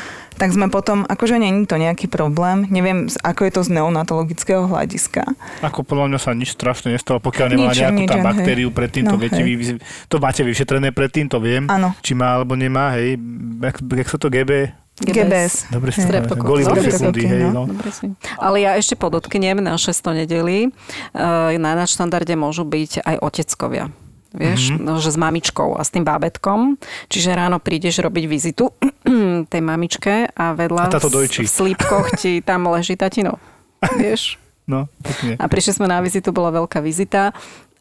Tak sme potom, akože není to nejaký problém, neviem, ako je to z neonatologického hľadiska. Ako podľa mňa sa nič strašné nestalo, pokiaľ nemá Nič, nejakú nič, tam hej. baktériu predtým, to No, viete, hej. vy, to máte vyšetrené predtým, to viem. Áno. Či má alebo nemá, hej. Jak, jak sa to GB? GBS. Dobre si Hej. Goli Dobre, sekundy, hej, no. no. Dobre si. Ale ja ešte podotknem, na 600 nedeli eh, na náš štandarde môžu byť aj oteckovia. Vieš, Mhm. mm-hmm. že s mamičkou a s tým bábetkom. Čiže ráno prídeš robiť vizitu *clears throat* tej mamičke a vedľa A táto v- dojčí. v slípkoch ti tam leží tatino. *laughs* Vieš? No, pekne. A prišli sme na vizitu, bola veľká vizita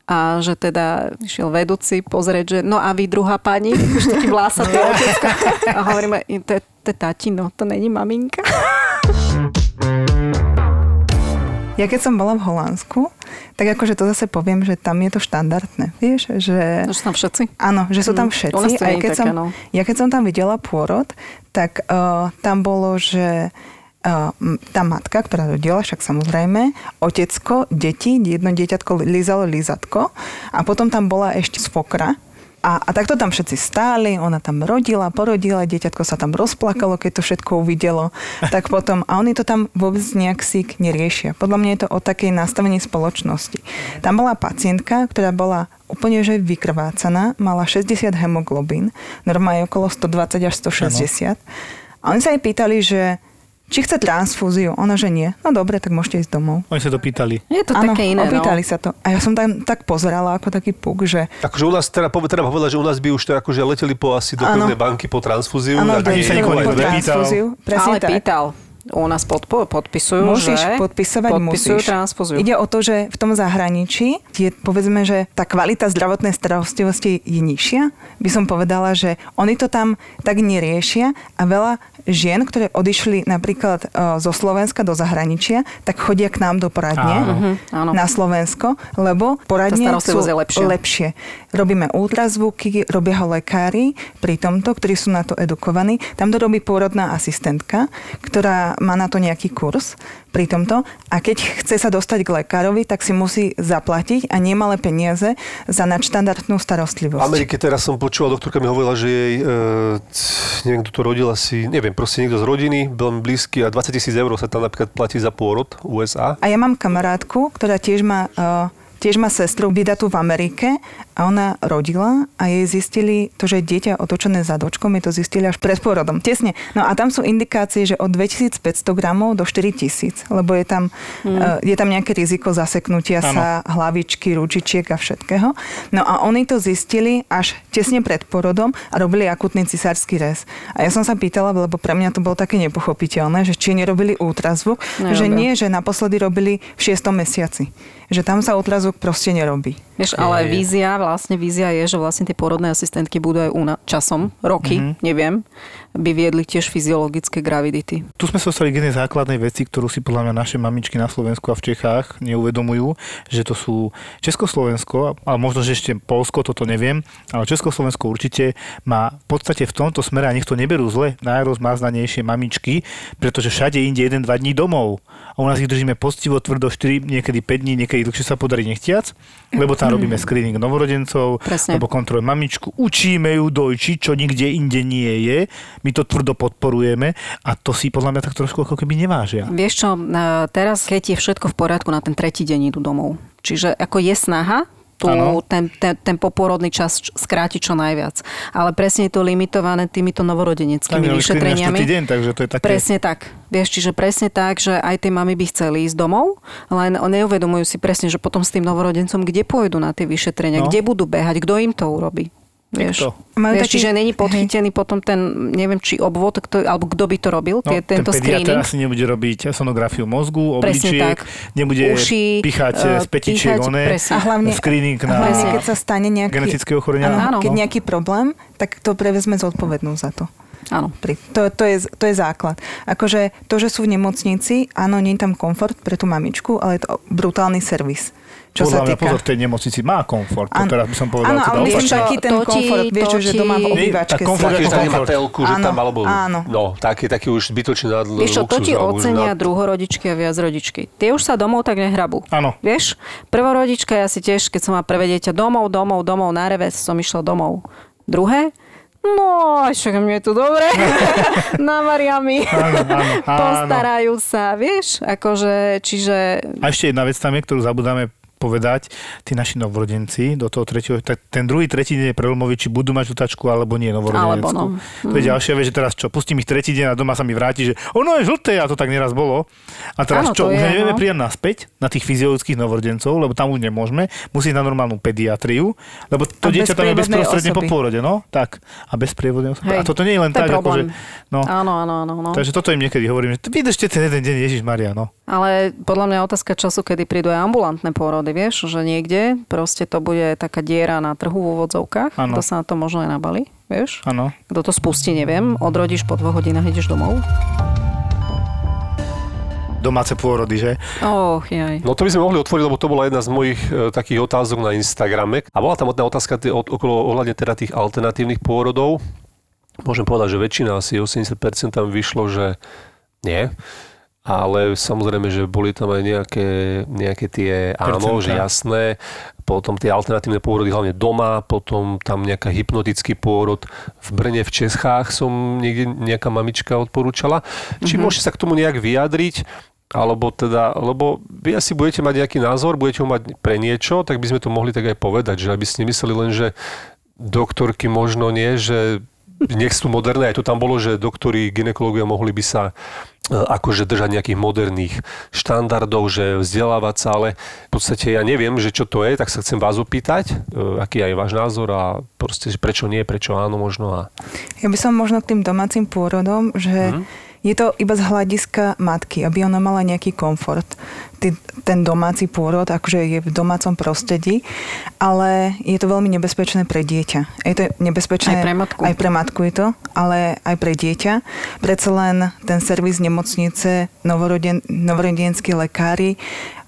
a že teda išiel vedúci pozrieť, že no a vy druhá pani, už taký vlásatý *laughs* otecko. A hovoríme, to je, to je tatino, to není maminka. Ja keď som bola v Holandsku, tak akože to zase poviem, že tam je to štandardné. Vieš, že... Už tam všetci. Áno, že sú tam Mm, všetci. u nás to A nie je keď také, som, no. Ja keď som tam videla pôrod, tak uh, tam bolo, že m- tá matka, ktorá rodila, však samozrejme, otecko, deti, jedno dieťatko lízalo lízatko a potom tam bola ešte svokra, a, a takto tam všetci stáli, ona tam rodila, porodila, dieťatko sa tam rozplakalo, keď to všetko uvidelo. Tak potom, a oni to tam vôbec nejak si neriešia. Podľa mňa je to o takej nastavení spoločnosti. Tam bola pacientka, ktorá bola úplne že vykrvácaná, mala 60 hemoglobín, normálne okolo 120 až 160. A oni sa jej pýtali, že či chce transfúziu. Ona, že nie. No dobre, tak môžete ísť domov. Oni sa to pýtali. Je to Áno, také iné, opýtali no. sa to. A ja som tam tak pozerala ako taký puk, že Takže u nás, teda, treba povedať, že u nás by už to akože leteli po asi do krvnej banky po transfúziu. áno, nikto nepýtal. transfúziu. Presne Ale tak. pýtal. U nás podpo- podpisujú, Musíš že... podpisovať, podpisujú musíš. transfúziu. Ide o to, že v tom zahraničí je, povedzme, že tá kvalita zdravotnej starostlivosti je nižšia. By som povedala, že oni to tam tak neriešia a veľa žien, ktoré odišli napríklad e, zo Slovenska do zahraničia, tak chodia k nám do poradne Áno. Mhm, na Slovensko, lebo poradne sú je lepšia. lepšie. Robíme ultrazvuky, robia ho lekári pri tomto, ktorí sú na to edukovaní. Tam to robí pôrodná asistentka, ktorá má na to nejaký kurz pri tomto. A keď chce sa dostať k lekárovi, tak si musí zaplatiť a nemalé peniaze za nadštandardnú V starostlivosť. Amerike teraz som počúval, doktorka mi hovorila, že jej, e, neviem, kto to rodil asi, neviem, proste niekto z rodiny, veľmi blízky a 20 tisíc eur sa tam napríklad platí za pôrod v USA. A ja mám kamarátku, ktorá tiež má, uh, tiež má sestru vydatú v Amerike a ona rodila a jej zistili to, že je dieťa otočené zadočkom, je to zistili až pred pôrodom. Tesne. No a tam sú indikácie, že od 2500 gramov do 4000, lebo je tam, uh, je tam nejaké riziko zaseknutia Áno. sa hlavičky, ručičiek a všetkého. No a oni to zistili až tesne pred porodom a robili akutný cisársky rez. A ja som sa pýtala, lebo pre mňa to bolo také nepochopiteľné, že či nerobili ultrazvuk, že Nerobia. nie, že naposledy robili v 6. mesiaci. Že tam sa ultrazvuk proste nerobí. Vieš, ale vízia, vlastne vízia je, že vlastne tie porodné asistentky budú aj u na, časom, roky, mm-hmm. neviem, by viedli tiež fyziologické gravidity. Tu sme sa dostali k jednej základnej veci, ktorú si podľa mňa naše mamičky na Slovensku a v Čechách neuvedomujú, že to sú Československo, ale možno, že ešte Polsko, toto neviem, ale Československo určite má v podstate v tomto smere, a nech to neberú zle, najrozmáznanejšie mamičky, pretože všade inde 1-2 dní domov. A u nás ich držíme poctivo, tvrdo 4, niekedy 5 dní, niekedy dlhšie sa podarí nechtiac, lebo tam robíme screening novorodencov, Presne. lebo kontrolujeme mamičku, učíme ju dojčiť, čo nikde inde nie je. My to tvrdo podporujeme a to si podľa mňa tak trošku ako keby nevážia. Vieš čo, teraz, keď je všetko v poriadku, na ten tretí deň idú domov. Čiže ako je snaha Áno. ten, ten, ten poporodný čas skrátiť čo najviac. Ale presne je to limitované týmito novorodeneckými Tak, vyšetreniami. deň, takže to je také... Presne tak. Vieš, čiže presne tak, že aj tie mamy by chceli ísť domov, len neuvedomujú si presne, že potom s tým novorodencom, kde pôjdu na tie vyšetrenia, No. kde budú behať, kto im to urobí. Vieš. Majú vieš taký- čiže není podchytený potom ten, neviem, či obvod, kto, alebo kto by to robil, No, tie, tento ten screening. asi nebude robiť sonografiu mozgu, obličiek, nebude Uši, pichať eh, z petičiek píchať, one. A hlavne- screening na Hlavne, keď sa stane nejaký... genetické ochorenia. Áno, Áno. keď nejaký problém, tak to prevezme zodpovednosť za to. Áno. Pri, to, to, je, to je základ. Akože to, že sú v nemocnici, áno, nie je tam komfort pre tú mamičku, ale je to brutálny servis. Čo Podľa sa mňa týka... pozor, v tej nemocnici má komfort. To Áno. teraz by som povedal Áno, teda ale myslím taký ten to ti- komfort, vieš, to že doma v Nie, obývačke tak komfort si- tam nemá telku, že Áno, tam alebo... áno. No, taký, taký už zbytočný nad Vieš čo, to ti ocenia nad- druhorodičky a viacrodičky. Tie už sa domov tak nehrabú. Áno. Vieš, prvorodička, ja si tiež, keď som má prvé dieťa domov, domov, domov, na reves som išla domov. Druhé, No, však mne je tu dobre. *laughs* Na Mariami. Áno, áno, áno. Postarajú sa, vieš? Akože, čiže... A ešte jedna vec tam je, ktorú zabudáme povedať, tí naši novorodenci do toho tretieho, tak ten druhý, tretí deň je prelomový, či budú mať žltačku alebo nie novorodenecku. Alebo no. To je ďalšia vec, že teraz čo, pustím ich tretí deň a doma sa mi vráti, že ono je žlté a to tak neraz bolo. A teraz Áno, čo, už je, nevieme no. prijať naspäť na tých fyziologických novorodencov, lebo tam už nemôžeme, musí na normálnu pediatriu, lebo to A dieťa tam je bezprostredne po osoby. pôrode, no, tak. A bez prievodnej osoby. A Hej, toto nie je len to tak, akože, no. Áno, áno, áno. No. Takže toto im niekedy hovorím, že vydržte ten jeden deň, Ježiš Maria, no. Ale podľa mňa je otázka času, kedy prídu aj ambulantné pôrody, vieš, že niekde proste to bude taká diera na trhu v úvodzovkách, Áno. kto sa na to možno aj nabali, vieš. Áno. Kto to spustí, neviem. Odrodíš po dvoch hodinách, ideš domov. Domáce pôrody, že? Och, jaj. No to by sme mohli otvoriť, lebo to bola jedna z mojich e, takých otázok na Instagrame. A bola tam jedna otázka od, okolo ohľadne teda tých alternatívnych pôrodov. Môžem povedať, že väčšina, asi 80% tam vyšlo, že nie. Ale samozrejme, že boli tam aj nejaké, nejaké tie áno, Percentá. že jasné. Potom tie alternatívne pôrody hlavne doma, potom tam nejaká hypnotický pôrod. V Brne, v Čechách som niekde nejaká mamička odporúčala. Či Mhm. môžete sa k tomu nejak vyjadriť? Alebo teda, lebo vy asi budete mať nejaký názor, budete ho mať pre niečo, tak by sme to mohli tak aj povedať, že aby ste nemysleli len, že doktorky možno nie, že nech sú moderné, aj to tam bolo, že doktori ginekológia mohli by sa e, akože držať nejakých moderných štandardov, že vzdelávať sa, ale v podstate ja neviem, že čo to je, tak sa chcem vás opýtať, e, aký je váš názor a proste, prečo nie, prečo áno možno. A... Ja by som možno k tým domácim pôrodom, že hmm je to iba z hľadiska matky, aby ona mala nejaký komfort. Ten domáci pôrod, akože je v domácom prostredí, ale je to veľmi nebezpečné pre dieťa. Je to nebezpečné aj pre matku. Aj pre matku je to, ale aj pre dieťa. Predsa len ten servis nemocnice, novoroden, novorodenskí lekári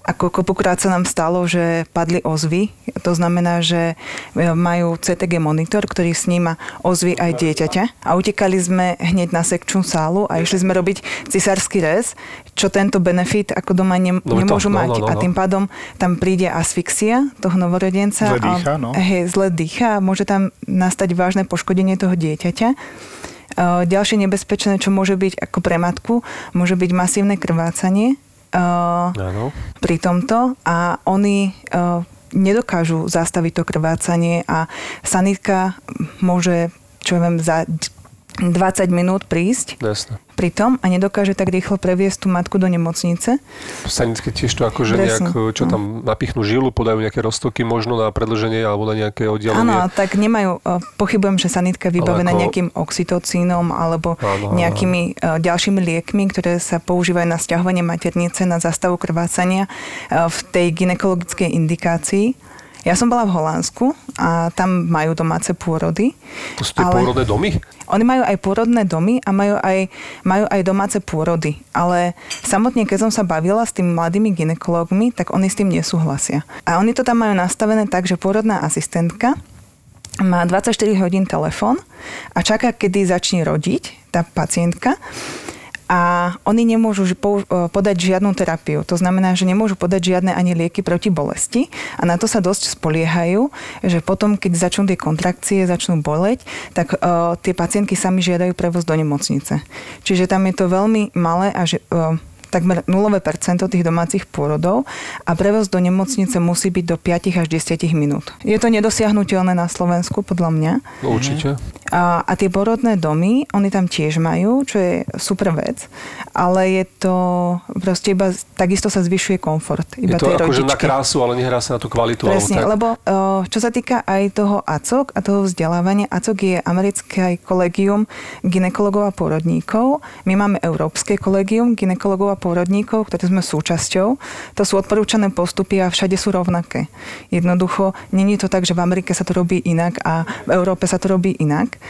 ako kopukrát sa nám stalo, že padli ozvy. To znamená, že e, majú CTG monitor, ktorý sníma ozvy aj dieťaťa. A utekali sme hneď na sekčnú sálu a išli sme robiť cisársky rez, čo tento benefit ako doma ne, no, nemôžu to, no, mať. No, no, no. A tým pádom tam príde asfixia toho novorodenca. Zle dýcha, no. Hej, zle dýcha a môže tam nastať vážne poškodenie toho dieťaťa. E, ďalšie nebezpečné, čo môže byť ako pre matku, môže byť masívne krvácanie uh, pri tomto a oni uh, nedokážu zastaviť to krvácanie a sanitka môže, čo viem, za 20 minút prísť Jasne. pri tom a nedokáže tak rýchlo previesť tú matku do nemocnice. Sanické tiež to akože nejak, čo tam napichnú žilu, podajú nejaké roztoky možno na predlženie alebo na nejaké oddelenie. Áno, tak nemajú, e, pochybujem, že sanitka je vybavená ako... nejakým oxytocínom alebo áno, nejakými áno. E, ďalšími liekmi, ktoré sa používajú na stiahovanie maternice, na zastavu krvácania v tej ginekologickej indikácii. Ja som bola v Holandsku a tam majú domáce pôrody. To sú tie ale... pôrodné domy? Oni majú aj pôrodné domy a majú aj, majú aj domáce pôrody. Ale samotne, keď som sa bavila s tými mladými ginekológmi, tak oni s tým nesúhlasia. A oni to tam majú nastavené tak, že pôrodná asistentka má 24 hodín telefón a čaká, kedy začne rodiť tá pacientka a oni nemôžu podať žiadnu terapiu. To znamená, že nemôžu podať žiadne ani lieky proti bolesti a na to sa dosť spoliehajú, že potom, keď začnú tie kontrakcie, začnú boleť, tak uh, tie pacientky sami žiadajú prevoz do nemocnice. Čiže tam je to veľmi malé a že, uh, takmer 0% tých domácich pôrodov a prevoz do nemocnice musí byť do 5 až 10 minút. Je to nedosiahnutelné na Slovensku, podľa mňa. No, určite. A, a tie porodné domy, oni tam tiež majú, čo je super vec, ale je to proste iba, takisto sa zvyšuje komfort. Iba je to akože na krásu, ale nehrá sa na tú kvalitu. Presne, tak. lebo čo sa týka aj toho ACOK a toho vzdelávania, ACOK je americké kolegium ginekologov a porodníkov. My máme európske kolegium ginekologov a pôrodníkov, ktoré sme súčasťou. To sú odporúčané postupy a všade sú rovnaké. Jednoducho, není to tak, že v Amerike sa to robí inak a v Európe sa to robí inak.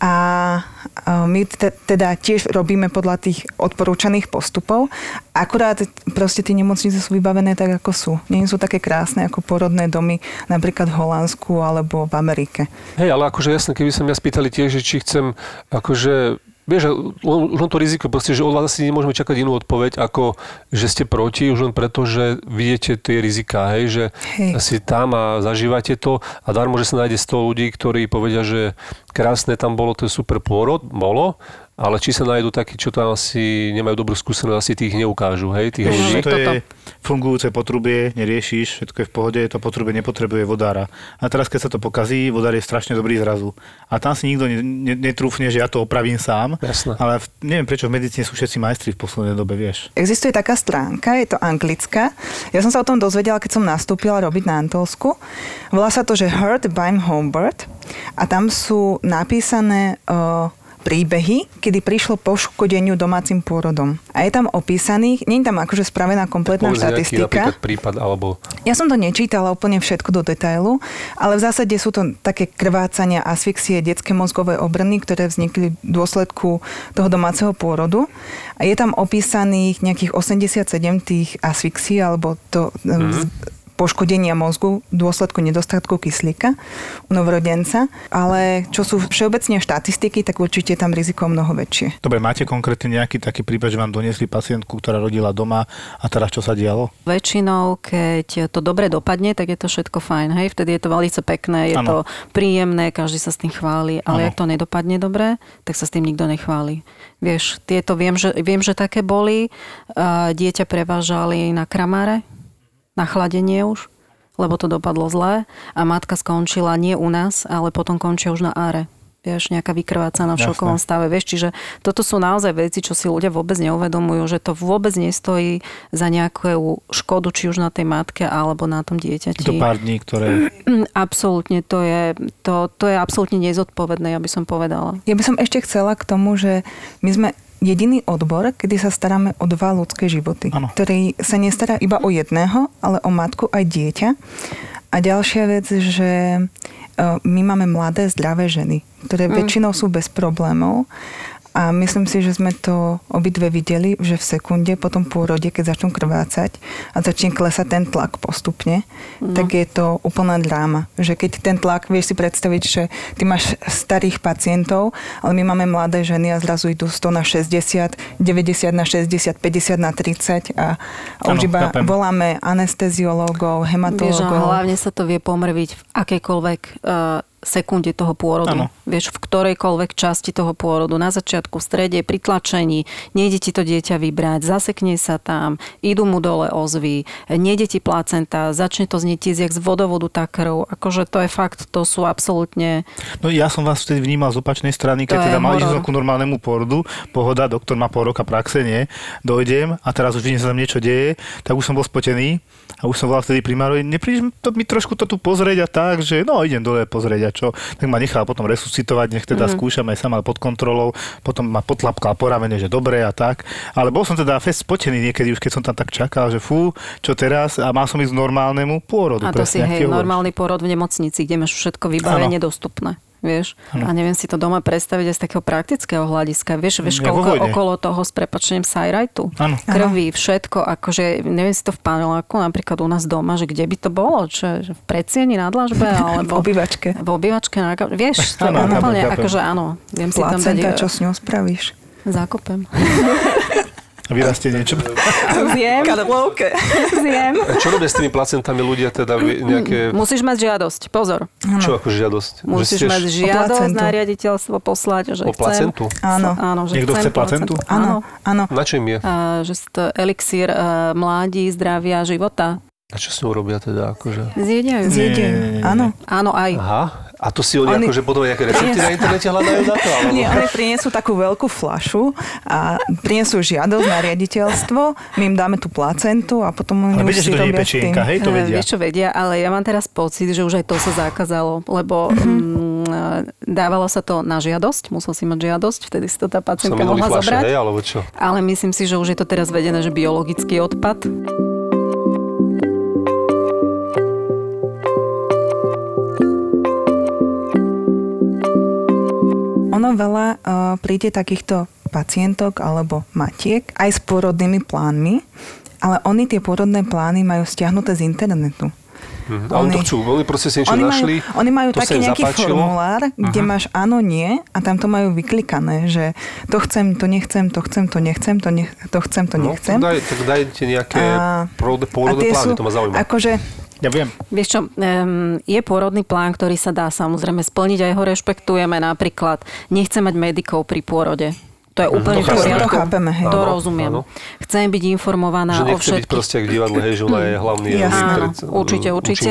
A my teda tiež robíme podľa tých odporúčaných postupov. Akurát proste tie nemocnice sú vybavené tak, ako sú. Nie sú také krásne ako porodné domy napríklad v Holandsku alebo v Amerike. Hej, ale akože jasne, keby sa mňa spýtali tiež, že či chcem akože Vieš, už len to riziko, proste, že od vás asi nemôžeme čakať inú odpoveď, ako že ste proti, už len preto, že vidíte tie rizika, hej, že hej. si tam a zažívate to a darmo, že sa nájde 100 ľudí, ktorí povedia, že krásne tam bolo, to je super pôrod, bolo, ale či sa nájdú takí, čo tam asi nemajú dobrú skúsenosť, asi tých neukážu, hej, tých ľudí. To je fungujúce potrubie, neriešiš, všetko je v pohode, to potrubie nepotrebuje vodára. A teraz, keď sa to pokazí, vodár je strašne dobrý zrazu. A tam si nikto netrúfne, že ja to opravím sám. Jasne. Ale v, neviem, prečo v medicíne sú všetci majstri v poslednej dobe, vieš. Existuje taká stránka, je to anglická. Ja som sa o tom dozvedela, keď som nastúpila robiť na Antolsku. Volá sa to, že Heard by Homebird a tam sú napísané uh, príbehy, kedy prišlo poškodeniu domácim pôrodom. A je tam opísaných, nie je tam akože spravená kompletná Povedz štatistika. Prípad alebo... Ja som to nečítala úplne všetko do detailu, ale v zásade sú to také krvácania, asfixie, detské mozgové obrny, ktoré vznikli v dôsledku toho domáceho pôrodu. A je tam opísaných nejakých 87 tých asfixií, alebo to mm-hmm poškodenia mozgu v dôsledku nedostatku kyslíka u novorodenca, ale čo sú všeobecne štatistiky, tak určite je tam riziko mnoho väčšie. Dobre, máte konkrétne nejaký taký prípad, že vám doniesli pacientku, ktorá rodila doma a teraz čo sa dialo? Väčšinou, keď to dobre dopadne, tak je to všetko fajn, hej, vtedy je to veľmi pekné, je ano. to príjemné, každý sa s tým chváli, ale ano. ak to nedopadne dobre, tak sa s tým nikto nechváli. Vieš, tieto viem, že, viem, že také boli. Dieťa prevážali na kramáre, na chladenie už, lebo to dopadlo zle a matka skončila nie u nás, ale potom končia už na áre. vieš, nejaká vykrvácaná v Jasné. šokovom stave, vieš, čiže toto sú naozaj veci, čo si ľudia vôbec neuvedomujú, že to vôbec nestojí za nejakú škodu, či už na tej matke, alebo na tom dieťati. To pár dní, ktoré... *clears throat* Absolútne, to je, to, to je absolútne nezodpovedné, ja by som povedala. Ja by som ešte chcela k tomu, že my sme jediný odbor, kedy sa staráme o dva ľudské životy, Áno. ktorý sa nestará iba o jedného, ale o matku aj dieťa. A ďalšia vec, že e, my máme mladé, zdravé ženy, ktoré Mm. väčšinou sú bez problémov a myslím si, že sme to obidve videli, že v sekunde po tom pôrode, keď začnú krvácať a začne klesať ten tlak postupne, No. tak je to úplná dráma. Že keď ten tlak, vieš si predstaviť, že ty máš starých pacientov, ale my máme mladé ženy a zrazu idú 100 na 60, 90 na 60, 50 na 30 a, a Áno, už iba chápem. voláme anesteziológov, Vieš, hematológov. hlavne sa to vie pomrviť v akejkoľvek uh, sekunde toho pôrodu. Áno. Vieš, v ktorejkoľvek časti toho pôrodu. Na začiatku, v strede, pri tlačení. Nejde ti to dieťa vybrať, zasekne sa tam, idú mu dole ozvy, nejde ti placenta, začne to znieť jak z vodovodu tá krv. Akože to je fakt, to sú absolútne... No ja som vás vtedy vnímal z opačnej strany, To keď je teda mali som ku normálnemu porodu, pohoda, doktor má pol roka praxe, nie, dojdem a teraz už vidím, že sa tam niečo deje, tak už som bol spotený a už som volal vtedy primárovi, neprídeš to, mi trošku to tu pozrieť a tak, že no idem dole pozrieť a čo, tak ma nechal potom resuscitovať, nech teda mm. skúšam aj sama pod kontrolou, potom ma potlapkal po ramene, že dobre a tak, ale bol som teda fest spotený niekedy už, keď som tam tak čakal, že fú, čo teraz a mal som ísť normálnemu pôrodu. A to si, presne, ak hej, normálny porod v nemocnici, kde máš všetko vybavenie dostupné. Vieš? Áno. A neviem si to doma predstaviť aj z takého praktického hľadiska. Vieš, vieš Ja koľko okolo toho s prepačením sajrajtu? Krvi, všetko. Akože, neviem si to v paneláku, napríklad u nás doma, že kde by to bolo? Čo, že v predsieni na dlažbe? *laughs* V Alebo obývačke. v obývačke na Vieš, *laughs* to chápem, úplne, chápem. akože áno. Viem si tam dať... Placenta, čo s ňou spravíš? Zakopem. *laughs* Vyrastie niečo. Zjem. Kadlovke. Zjem. A čo robia s tými placentami ľudia teda nejaké... Musíš mať žiadosť. Pozor. Čo ako žiadosť? Musíš ste- mať žiadosť placentu. na riaditeľstvo poslať, že O chcem. placentu? Áno. Áno, že Niekto chce placentu? Áno, áno. Na čím je? A, že si to elixír uh, mládí, zdravia, života. A čo s ňou robia teda? Akože? Zjedajú. Zjedejú. nie, nie. Áno. Áno, aj. Aha. A to si oni, Oni- akože potom nejaké recepty na internete hľadajú na to? Alebo... Nie, oni prinesú takú veľkú flašu a prinesú žiadosť na riaditeľstvo, my im dáme tú placentu a potom oni Ale už viete, si že to robia pečienka, hej, to Eh, vedia. Vieš čo vedia, ale ja mám teraz pocit, že už aj to sa zakázalo, lebo mm, eh, dávalo sa to na žiadosť, musel si mať žiadosť, vtedy si to tá pacientka mohla fľaše, zobrať. hej, alebo čo? Ale myslím si, že už je to teraz vedené, že biologický odpad. Ono veľa uh, príde takýchto pacientok alebo matiek aj s pôrodnými plánmi, ale oni tie pôrodné plány majú stiahnuté z internetu. Mhm. A oni to chcú, oni proste si niečo Oni našli, majú, oni majú taký nejaký zapáčilo. formulár, kde máš áno, nie a tam to majú vyklikané, že to chcem, to nechcem, to chcem, to nechcem, to, nech, to chcem, to No, nechcem. tak, daj, tak dajte nejaké A- pôrodné plány, to ma zaujíma. Akože, Ja. Vieš čo, um, je pôrodný plán, ktorý sa dá samozrejme splniť, aj ho rešpektujeme. Napríklad, nechcem mať medikov pri pôrode. To je úplne v to chápeme. To chápeme, hej. To Áno, rozumiem. áno. Chcem byť informovaná že o nechce byť všetkých proste v divadle, hej, že ona je hlavný *laughs* Jasné. interpret, Áno, určite, určite.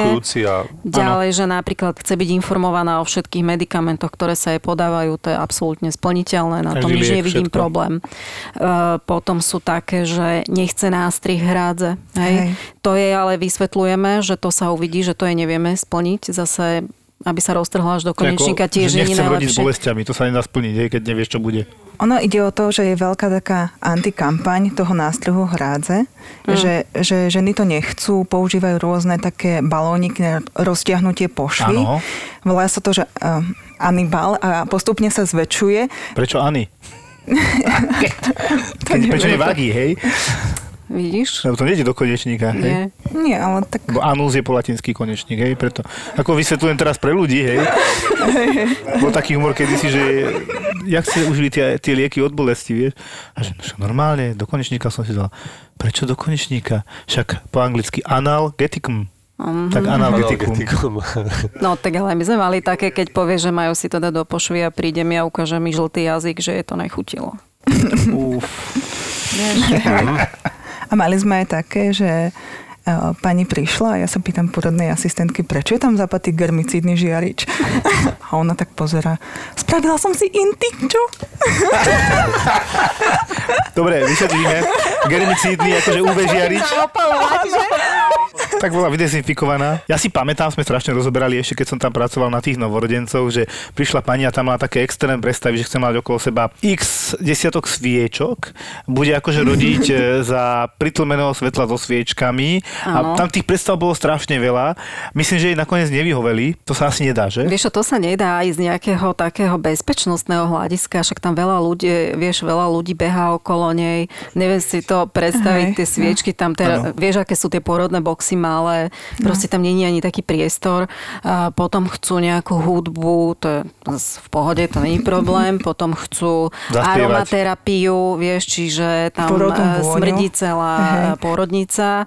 a Ďalej, že napríklad chce byť informovaná o všetkých medikamentoch, ktoré sa jej podávajú, to je absolútne splniteľné, na tom nič nevidím všetko. problém. Uh, potom sú také, že nechce nástrih hrádze. Hej. Hej. To je ale vysvetľujeme, že to sa uvidí, že to je nevieme splniť. Zase aby sa roztrhla až do konečníka, tiež nie nechcem rodiť s najlepšie. bolestiami, to sa nedá splniť, keď nevieš, čo bude. Ono ide o to, že je veľká taká antikampaň toho nástrhu hrádze, Mm. že, že ženy to nechcú, používajú rôzne také balóniky na roztiahnutie pošvy. Áno. Volá sa to, že uh, Anibal a postupne sa zväčšuje. Prečo Ani? *laughs* Keď, prečo nevadí, hej? Vidíš? Lebo to nejde do konečníka, hej? Nie. Nie, ale tak... Lebo anus je po latinský konečník, hej, preto. Ako vysvetľujem teraz pre ľudí, hej. *laughs* Bol taký humor kedysi, že jak ste užili tie, tie lieky od bolesti, vieš. A že však normálne, do konečníka som si dal. Prečo do konečníka? Však po anglicky analgeticum. Mhm. Tak. Analgetikum. *laughs* No tak ale my sme mali také, keď povie, že majú si to dať do pošvy a príde mi a ukáže mi žltý jazyk, že je to nechutilo. Uf. A mali sme aj také, že pani prišla a ja sa pýtam porodnej asistentky, prečo je tam zapatý germicídny žiarič? *laughs* A ona tak pozera, spravila som si intik, čo? *laughs* Dobre, vysvetlíme. Germicídny, akože UV žiarič. *laughs* Tak bola vydezinfikovaná. Ja si pamätám, sme strašne rozoberali ešte, keď som tam pracoval na tých novorodencoch, že prišla pani a tam mala také extrémne predstavy, že chce mať okolo seba x desiatok sviečok, bude akože rodiť e, za pritlmeného svetla so sviečkami a tam tých predstav bolo strašne veľa. Myslím, že jej nakoniec nevyhoveli. To sa asi nedá, že? Vieš, to sa nedá aj z nejakého takého bezpečnostného hľadiska, však tam veľa ľudí, vieš, veľa ľudí behá okolo nej. Neviem si to predstaviť, tie sviečky tam teda, vieš, aké sú tie porodné boxy malé, proste tam není ani taký priestor. A potom chcú nejakú hudbu, to je v pohode, to není problém. *laughs* Potom chcú Zaspievať. aromaterapiu, vieš, čiže tam e, smrdí celá Hej. porodnica, e,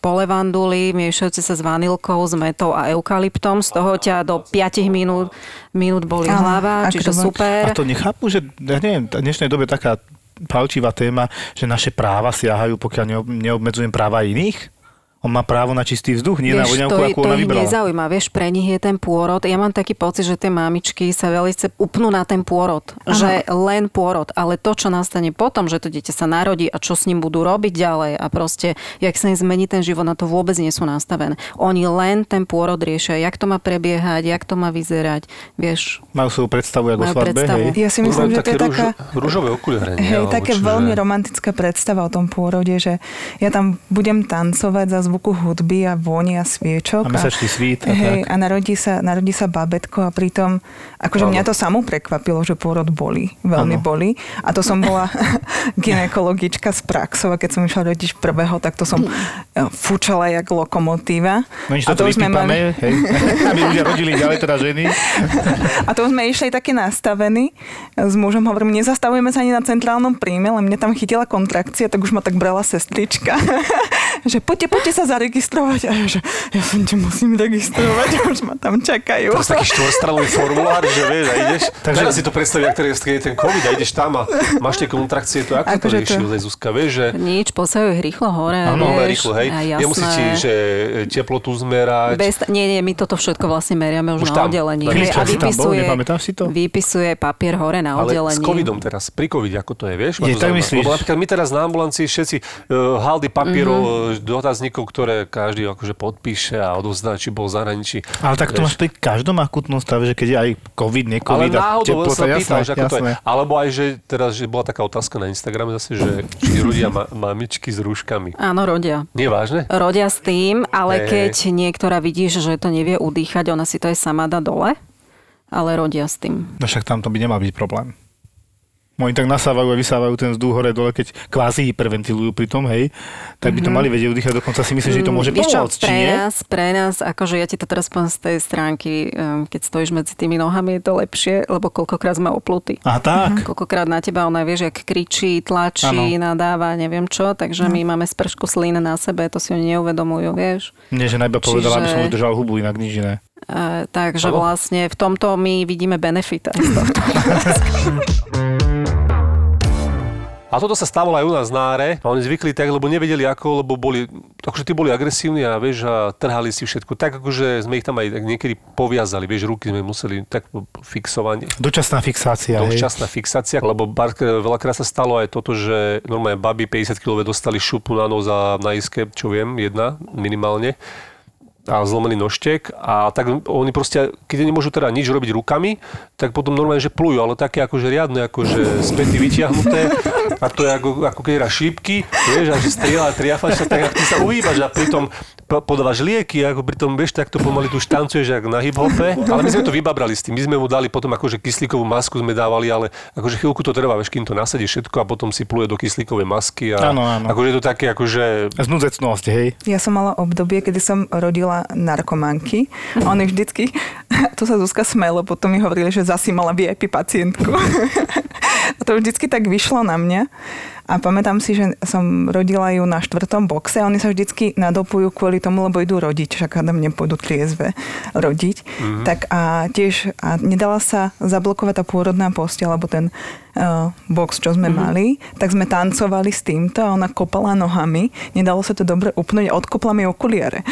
polevanduli, miešajúce sa s vanilkou, s metou a eukalyptom. Z toho ťa do 5 minút, minút boli hlava, ako čiže super. A to nechápu, že, ja neviem, v dnešnej dobe taká palčivá téma, že naše práva siahajú, pokiaľ neob, neobmedzujem práva iných? On má právo na čistý vzduch, nie na Vieš, voňavku, to, ako to ona vybrala. nezaujíma. Vieš, pre nich je ten pôrod. Ja mám taký pocit, že tie mamičky sa veľmi upnú na ten pôrod. Že len pôrod. Ale to, čo nastane potom, že to dieťa sa narodí a čo s ním budú robiť ďalej a proste, jak sa im zmení ten život, na to vôbec nie sú nastavené. Oni len ten pôrod riešia, jak to má prebiehať, jak to má vyzerať. Vieš, Majú svoju predstavu, ako svadbe, predstavu. hej? Ja si myslím, že to je taká... rúž, rúžové okuliare. Hej, také veľmi romantická predstava o tom pôrode, že ja tam budem tancovať za zvuku hudby a vôni a sviečok. A mesačný svít a hej, tak. a narodí sa, narodí sa babetko a pritom, akože Áno. mňa to samo prekvapilo, že pôrod boli, veľmi Áno. boli. A to som bola *laughs* ginekologička z praxov a keď som išla rodiť prvého, tak to som eh, fúčala jak lokomotíva. No nič, a už sme vypípame, hej. *laughs* Aby ľudia rodili ďalej, teda ženy. *laughs* A to sme išli také nastavení s mužom, hovorím, nezastavujeme sa ani na centrálnom príjme, len mne tam chytila kontrakcia, tak už ma tak brala sestrička. že poďte, poďte sa zaregistrovať. A ja, že ja som ťa musím registrovať, *laughs* už ma tam čakajú. To je taký štvorstranový formulár, že vieš, a ideš. Takže- teraz si to predstaví, ak teraz je ten COVID a ideš tam a máš tie kontrakcie, to ako Akože to rieši to- Zuzka, vieš, že nič, posajú ich rýchlo hore. Áno, ale rýchlo, hej. a Nemusí jasné. ti, že teplotu zmerať. Bez, nie, nie, my toto všetko vlastne meriame už, Už na tam. oddelení. Na Hej, a vypisuje, si to? vypisuje papier hore na Ale oddelení. s covidom teraz, pri covid, ako to je, vieš? Je, to tak myslíš? Lebo napríklad my teraz na ambulancii všetci uh, haldy papierov, mm-hmm. dotazníkov, ktoré každý akože podpíše a odovzdá, či bol v zahraničí. Ale tak to máš pri každom akutnom stave, že keď je aj COVID, Ale ne-COVID a náhodou teplota, sa pýtal, jasné, že ako to je. jasné. Alebo aj, že teraz, že bola taká otázka na Instagrame zase, že či rodia ma- mamičky s rúškami. Áno, rodia. Nie vážne? Rodia s tým, ale Hej. keď niektorá vidíš, že to nevie udýchať, ona si to aj sama dá dole, ale rodia s tým. No však tam to by nemal byť problém. Oni tak nasávajú a vysávajú ten vzduch hore dole, keď kvázi hyperventilujú pri tom, hej, tak by to mali vedieť udýchať, dokonca si myslím, že to môže pomôcť, či pre nie? nás, pre nás, akože ja ti to teraz poviem z tej stránky, keď stojíš medzi tými nohami, je to lepšie, lebo koľkokrát sme oplutí. A tak. Koľkokrát na teba ona, vieš, jak kričí, tlačí, Áno. nadáva, neviem čo, takže my máme spršku slín na sebe, to si oni neuvedomujú, vieš. Nie, že najba povedala, aby som Čiže- udržal hubu, inak nič iné. E, takže Áno. vlastne v tomto my vidíme benefit. *laughs* A toto sa stávalo aj u nás na áre. A oni zvykli tak, lebo nevedeli ako, lebo boli, akože tí boli agresívni a vieš, a trhali si všetko. Tak akože sme ich tam aj tak niekedy poviazali, vieš, ruky sme museli tak fixovať. Dočasná fixácia, hej. Dočasná fixácia, lebo bar, veľakrát sa stalo aj toto, že normálne baby 50 kg dostali šupu na nos a na iske, čo viem, jedna minimálne a zlomený nožtek a tak oni proste, keď nemôžu teda nič robiť rukami, tak potom normálne, že plujú, ale také akože riadne, akože späty vytiahnuté a to je ako, ako keď hra šípky, vieš, a že strieľa, triafaš sa tak, ty sa uhýbaš a pritom podávaš lieky, ako pritom, vieš, tak to pomaly tu štancuješ, jak na hip-hope, ale my sme to vybabrali s tým, my sme mu dali potom akože kyslíkovú masku sme dávali, ale akože chvíľku to trvá, vieš, kým to nasadí všetko a potom si pluje do kyslíkovej masky a Áno, áno. akože je to také akože Znudecnosť, hej. Ja som mala obdobie, kedy som rodila narkomanky a oni vždycky, *laughs* to sa Zuzka smelo, potom mi hovorili, že zasi mala VIP pacientku. *laughs* a to vždycky tak vyšlo na mňa. A pamätám si, že som rodila ju na štvrtom boxe a oni sa vždycky nadopujú kvôli tomu, lebo idú rodiť, však Adam nepôjdu triezve rodiť. Mm-hmm. Tak a tiež a nedala sa zablokovať tá pôrodná postel, alebo ten uh, box, čo sme mm-hmm. mali, tak sme tancovali s týmto a ona kopala nohami. Nedalo sa to dobre upnúť a odkopla mi okuliare.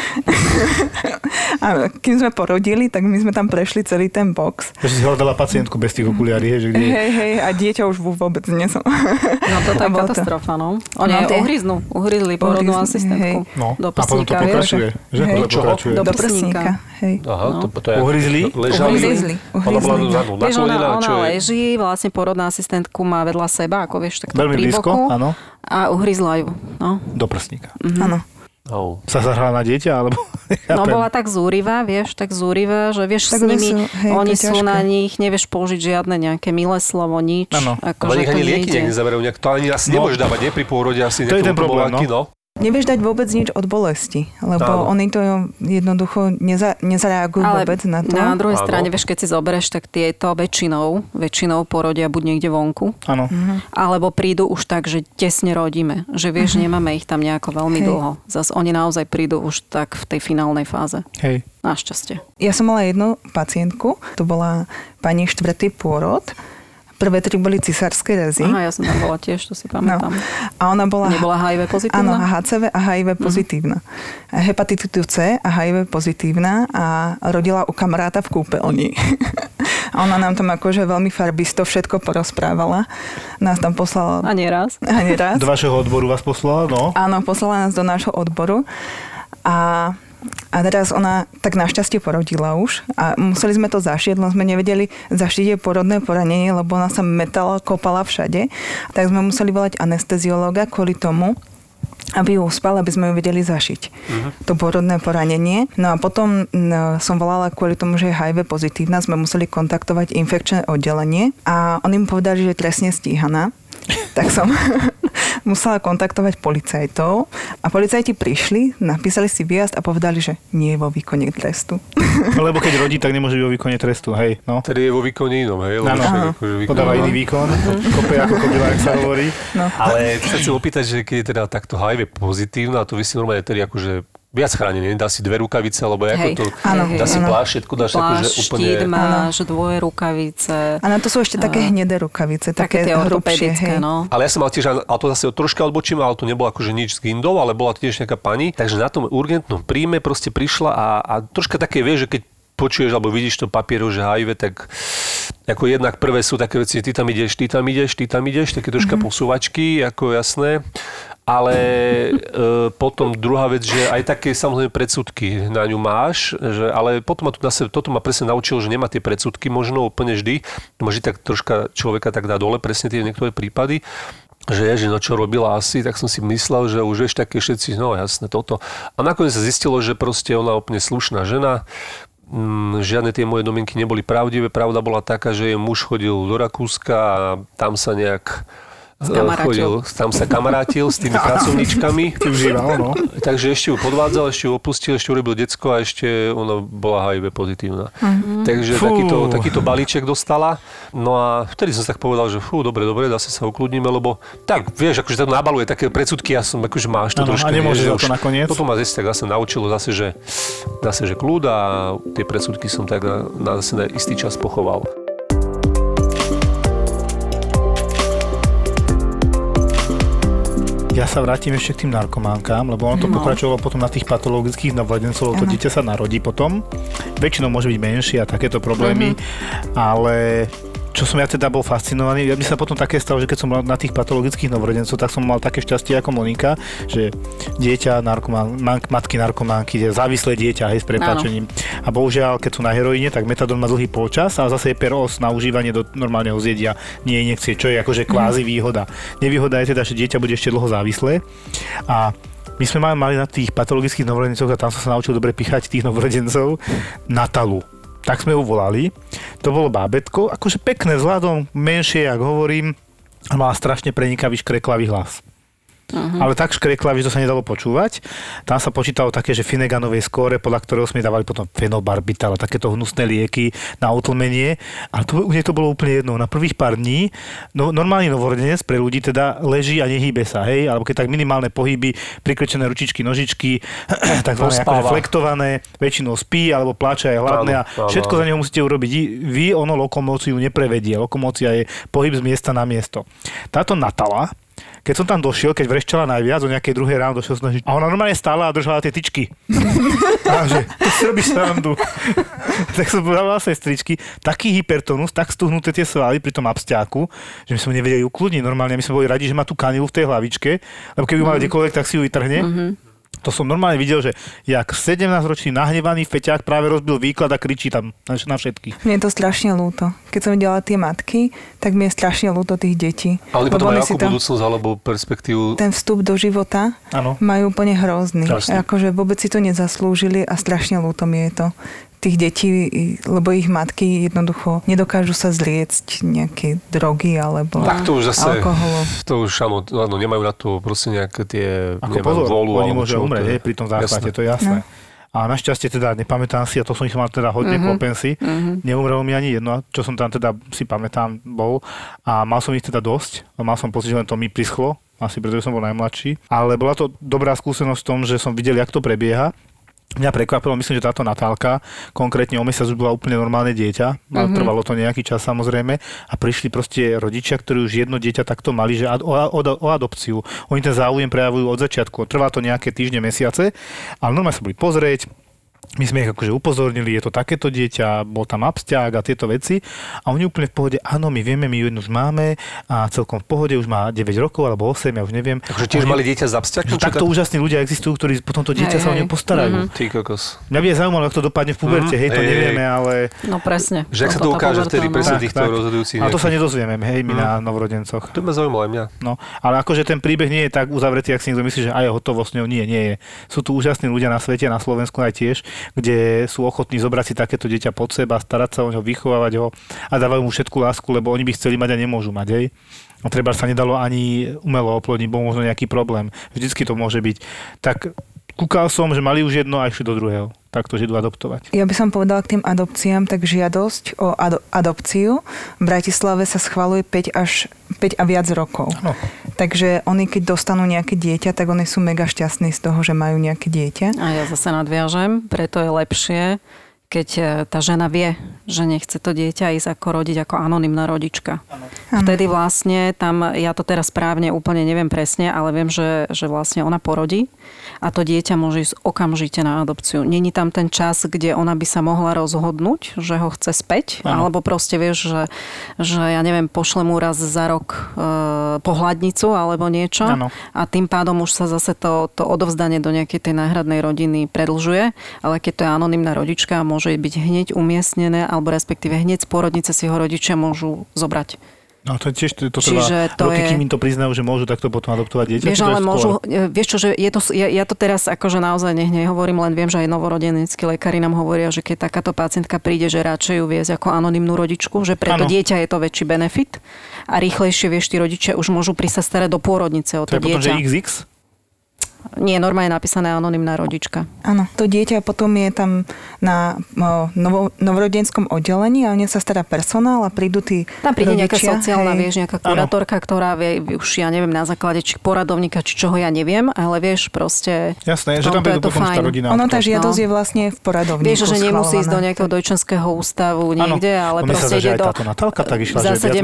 *laughs* a kým sme porodili, tak my sme tam prešli celý ten box. Takže si hľadala pacientku bez tých okuliarí, že kde Hej, hej, a dieťa už vôbec nie som. No toto *laughs* je katastrofa, no. Oni no, tie... uhryznú, uhryzli porodnú asistentku. No, do a potom to pokračuje. Že? Hej. Do pokračuje. Do prsníka. Hej. Aha, no. to, to je... Uhryzli? Ležali? Uhryzli. Ona bola na, Vieš, ona, ona leží, vlastne porodná asistentku má vedľa seba, ako vieš, tak Veľmi blízko, boku. áno. A uhryzla ju. No. Do prsníka. Áno. Oh. Sa zahrala na dieťa, alebo... *laughs* No bola tak zúrivá, vieš, tak zúrivá, že vieš Tak s nimi, sú- hej, oni sú ťažké. na nich, nevieš použiť žiadne nejaké milé slovo, nič. Áno. Akože Ale nech ani lieky nejde. nejak nezaberajú, nejak, to ani asi No. nemôžeš dávať, nie pri pôrode asi. To je ten problém, utomováky, no. Nevieš dať vôbec nič od bolesti, lebo Áno. oni to jednoducho neza, nezareagujú Ale vôbec na to. na druhej Áno. strane, vieš, keď si zoberieš, tak tieto väčšinou, väčšinou porodia buď niekde vonku, Áno. alebo prídu už tak, že tesne rodíme. Že vieš, nemáme ich tam nejako veľmi Hej. dlho. Zas oni naozaj prídu už tak v tej finálnej fáze. Hej. Našťastie. Ja som mala jednu pacientku, to bola pani štvrtý pôrod. Prvé tri boli cisárske rezy. Aha, ja som tam bola tiež, to si pamätám. A ona bola... Nebola HIV Áno, pozitívna? HCV a HIV pozitívna. Hepatitidu C a HIV pozitívna a rodila u kamaráta v kúpeľni. *laughs* A ona nám tam akože veľmi farbisto všetko porozprávala. Nás tam poslala... A nieraz. A neraz. Do vašeho odboru vás poslala, no. Áno, poslala nás do nášho odboru. A a teraz ona tak našťastie porodila už a museli sme to zašiť, len sme nevedeli zašiť jej porodné poranenie, lebo ona sa metala, kopala všade. Tak sme museli volať anesteziológa kvôli tomu, aby ju uspal, aby sme ju vedeli zašiť. Uh-huh. To porodné poranenie. No a potom no, som volala kvôli tomu, že je HIV pozitívna, sme museli kontaktovať infekčné oddelenie a oni mi povedali, že je trestne stíhaná. Tak som *laughs* musela kontaktovať policajtov a policajti prišli, napísali si výjazd a povedali, že nie je vo výkone trestu. *laughs* Lebo keď rodí, tak nemôže byť vo výkone trestu, hej, no. Tedy je vo výkone inom, hej? Lebo akože výkon- Podáva iný výkon, kope ako kobila, jak sa hovorí. No. Ale sa chcem opýtať, že keď je teda takto HIV pozitívna, to vy si normálne tedy akože viac chránené, dá si dve rukavice, alebo ako Hej. to, Áno, dá si áno. plášť, všetko dáš akože Plášť, úplne... štít máš, dvoje rukavice. A na to sú ešte také hnedé rukavice, Také také, hrubšie. Hej. no. Ale ja som mal tiež, ale to zase troška odbočím, ale to nebolo akože nič s Gindou, ale bola tiež nejaká pani. Takže na tom urgentnom príjme proste prišla a, a troška také vieš, že keď počuješ alebo vidíš to papieru, že HIV, tak ako jednak prvé sú také veci, ty tam ideš, ty tam ideš, ty tam ideš, také troška mm-hmm. posúvačky, ako jasné. Ale e, potom druhá vec, že aj také samozrejme predsudky na ňu máš, že, ale potom ma tu zase, toto ma presne naučilo, že nemá tie predsudky možno úplne vždy. Môže tak troška človeka tak dá dole, presne tie niektoré prípady že je, že no čo robila asi, tak som si myslel, že už vieš také všetci, no jasné toto. A nakoniec sa zistilo, že proste ona úplne slušná žena, Mm, žiadne tie moje domienky neboli pravdivé. Pravda bola taká, že muž chodil do Rakúska a tam sa nejak. Chodil, tam sa kamarátil s tými *laughs* pracovníčkami. Využíval, no. Takže ešte ju podvádzal, ešte ju opustil, ešte urobil decko a ešte ona bola HIV pozitívna. Mhm. Takže Fú. takýto, takýto balíček dostala. No a vtedy som si tak povedal, že fú, dobre, dobre, zase sa ukludníme, lebo tak, vieš, akože to nabaluje také predsudky, ja som akože máš to Áno, trošku. a nemôžeš vieš, to už- nakoniec. Toto ma zase tak zase naučilo zase, že, zase, že kľud a tie predsudky som tak na, na, zase na istý čas pochoval. Ja sa vrátim ešte k tým narkománkám, lebo ono to No. pokračovalo potom na tých patologických novorodencov, lebo to dieťa sa narodí potom. Väčšinou môže byť menšie a takéto problémy, ale čo som ja teda bol fascinovaný, ja by sa potom také stalo, že keď som mal na tých patologických novorodencov, tak som mal také šťastie ako Monika, že dieťa, narkomán, matky narkománky, je závislé dieťa, hej, s prepáčením. A bohužiaľ, keď sú na heroíne, tak metadon má dlhý polčas a zase je peros na užívanie do normálneho zjedia, nie injekcie, čo je akože kvázi výhoda. Nevýhoda je teda, že dieťa bude ešte dlho závislé a my sme mali, na tých patologických novorodencoch a tam som sa naučil dobre pichať tých novorodencov Natalu. Tak sme ju volali. To bolo bábetko, akože pekné vzhľadom, menšie, jak hovorím, a mala strašne prenikavý škreklavý hlas. Uh-huh. Ale tak škrekla, že to sa nedalo počúvať. Tam sa počítalo také, že Fineganovej skóre, podľa ktorého sme dávali potom fenobarbital a takéto hnusné lieky na utlmenie. Ale to, u nej to bolo úplne jedno. Na prvých pár dní, no, normálny novorodenec pre ľudí teda leží a nehýbe sa, hej, alebo keď tak minimálne pohyby, prikrčené ručičky, nožičky, *clears throat* takzvané akože flektované, väčšinou spí alebo pláče aj hladné a všetko za neho musíte urobiť. Vy ono lokomóciu neprevedie. Lokomócia je pohyb z miesta na miesto. Táto Natala, keď som tam došiel, keď vrešťala najviac, o nejakej druhej ráno došiel som a ona normálne stála a držala tie tyčky. *laughs* a že, to si robíš srandu. *laughs* tak som povedal sestričky, taký hypertonus, tak stuhnuté tie svaly pri tom abstiaku, že my sme nevedeli ukludniť normálne. My sme boli radi, že má tú kanilu v tej hlavičke, lebo keby mala mm. kdekoľvek, tak si ju vytrhne. Mm-hmm. To som normálne videl, že jak 17-ročný nahnevaný feťák práve rozbil výklad a kričí tam na, všetkých. Mne je to strašne ľúto. Keď som videla tie matky, tak mi je strašne ľúto tých detí. Ale oni potom majú akú budúcnosť alebo perspektívu? Ten vstup do života ano. majú úplne hrozný. Akože vôbec si to nezaslúžili a strašne ľúto mi je to tých detí, lebo ich matky jednoducho nedokážu sa zliecť nejaké drogy alebo tak to už zase, alkoholu. To už áno, áno, nemajú na to proste nejaké tie Ako pozor, volu, oni môžu umrieť hej, pri tom záchvate, to je jasné. No. A našťastie teda nepamätám si, a to som ich mal teda hodne uh-huh. klopensy, uh-huh. neumrelo mi ani jedno, čo som tam teda si pamätám bol. A mal som ich teda dosť, mal som pocit, že len to mi prischlo, asi pretože som bol najmladší. Ale bola to dobrá skúsenosť v tom, že som videl, jak to prebieha Mňa prekvapilo, myslím, že táto Natálka, konkrétne o mesiac už bola úplne normálne dieťa, mm-hmm. trvalo to nejaký čas samozrejme a prišli proste rodičia, ktorí už jedno dieťa takto mali, že o, o, o adopciu. Oni ten záujem prejavujú od začiatku, trvá to nejaké týždne, mesiace, ale normálne sa boli pozrieť, my sme ich akože upozornili, je to takéto dieťa, bol tam abstiak a tieto veci. A oni úplne v pohode, áno, my vieme, my ju jednu už máme a celkom v pohode, už má 9 rokov alebo 8, ja už neviem. Takže tiež oni, mali dieťa z abstiakom? Takto tak... úžasní ľudia existujú, ktorí potom to dieťa hej, sa o ne postarajú. Mm-hmm. Ty kokos. Mňa by je zaujímalo, ako to dopadne v puberte, mm-hmm. hej, to hej, nevieme, ale... No presne. Že ak sa to ukáže vtedy presne týchto rozhodujúcich. A to sa nedozvieme, hej, my mm. na novorodencoch. To ma zaujímalo aj mňa. No, ale akože ten príbeh nie je tak uzavretý, ak si niekto myslí, že aj hotovo s ňou. Nie, nie je. Sú tu úžasní ľudia na svete, na Slovensku aj tiež, kde sú ochotní zobrať si takéto dieťa pod seba, starať sa o ňo, vychovávať ho a dávajú mu všetku lásku, lebo oni by chceli mať a nemôžu mať. Hej. A treba sa nedalo ani umelo oplodniť, bol možno nejaký problém. Vždycky to môže byť. Tak kúkal som, že mali už jedno a išli do druhého. Tak to idú adoptovať. Ja by som povedala k tým adopciám, tak žiadosť o ad- adopciu v Bratislave sa schvaluje 5 až 5 a viac rokov. No. Takže oni, keď dostanú nejaké dieťa, tak oni sú mega šťastní z toho, že majú nejaké dieťa. A ja zase nadviažem, preto je lepšie, keď e, tá žena vie, že nechce to dieťa ísť ako rodiť ako anonimná rodička. Ano. Vtedy vlastne tam, ja to teraz správne úplne neviem presne, ale viem, že, že vlastne ona porodí a to dieťa môže ísť okamžite na adopciu. Není tam ten čas, kde ona by sa mohla rozhodnúť, že ho chce späť, ano. alebo proste vieš, že, že ja neviem, pošle mu raz za rok e, pohľadnicu alebo niečo ano. a tým pádom už sa zase to, to odovzdanie do nejakej tej náhradnej rodiny predlžuje, ale keď to je anonimná rodička, môže byť hneď umiestnené, alebo respektíve hneď z porodnice si ho rodičia môžu zobrať. No to tiež to, to Čiže to roky, je... kým im to priznajú, že môžu takto potom adoptovať dieťa. Vieš, ale môžu, e, vieš čo, že je to, ja, ja to teraz akože naozaj nech nehovorím, len viem, že aj novorodeneckí lekári nám hovoria, že keď takáto pacientka príde, že radšej ju viesť ako anonimnú rodičku, že pre to dieťa je to väčší benefit a rýchlejšie vieš, tí rodičia už môžu prísť sa starať do pôrodnice o to, to je dieťa. Potom, že XX? Nie, normálne napísané anonimná rodička. Áno, to dieťa potom je tam na novo, novorodenskom oddelení a o ne sa stará personál a prídu tí Tam príde rodičia, nejaká sociálna, hej. vieš, nejaká kuratorka, ano. ktorá vie, už ja neviem, na základe či poradovníka, či čoho ja neviem, ale vieš, proste... Jasné, že tam je to fajn. rodina. Ono, tá žiadosť no. je vlastne v poradovníku Vieš, že nemusí ísť do nejakého dojčenského ústavu niekde, ano. ale proste ide do... Natálka tak išla, v zásade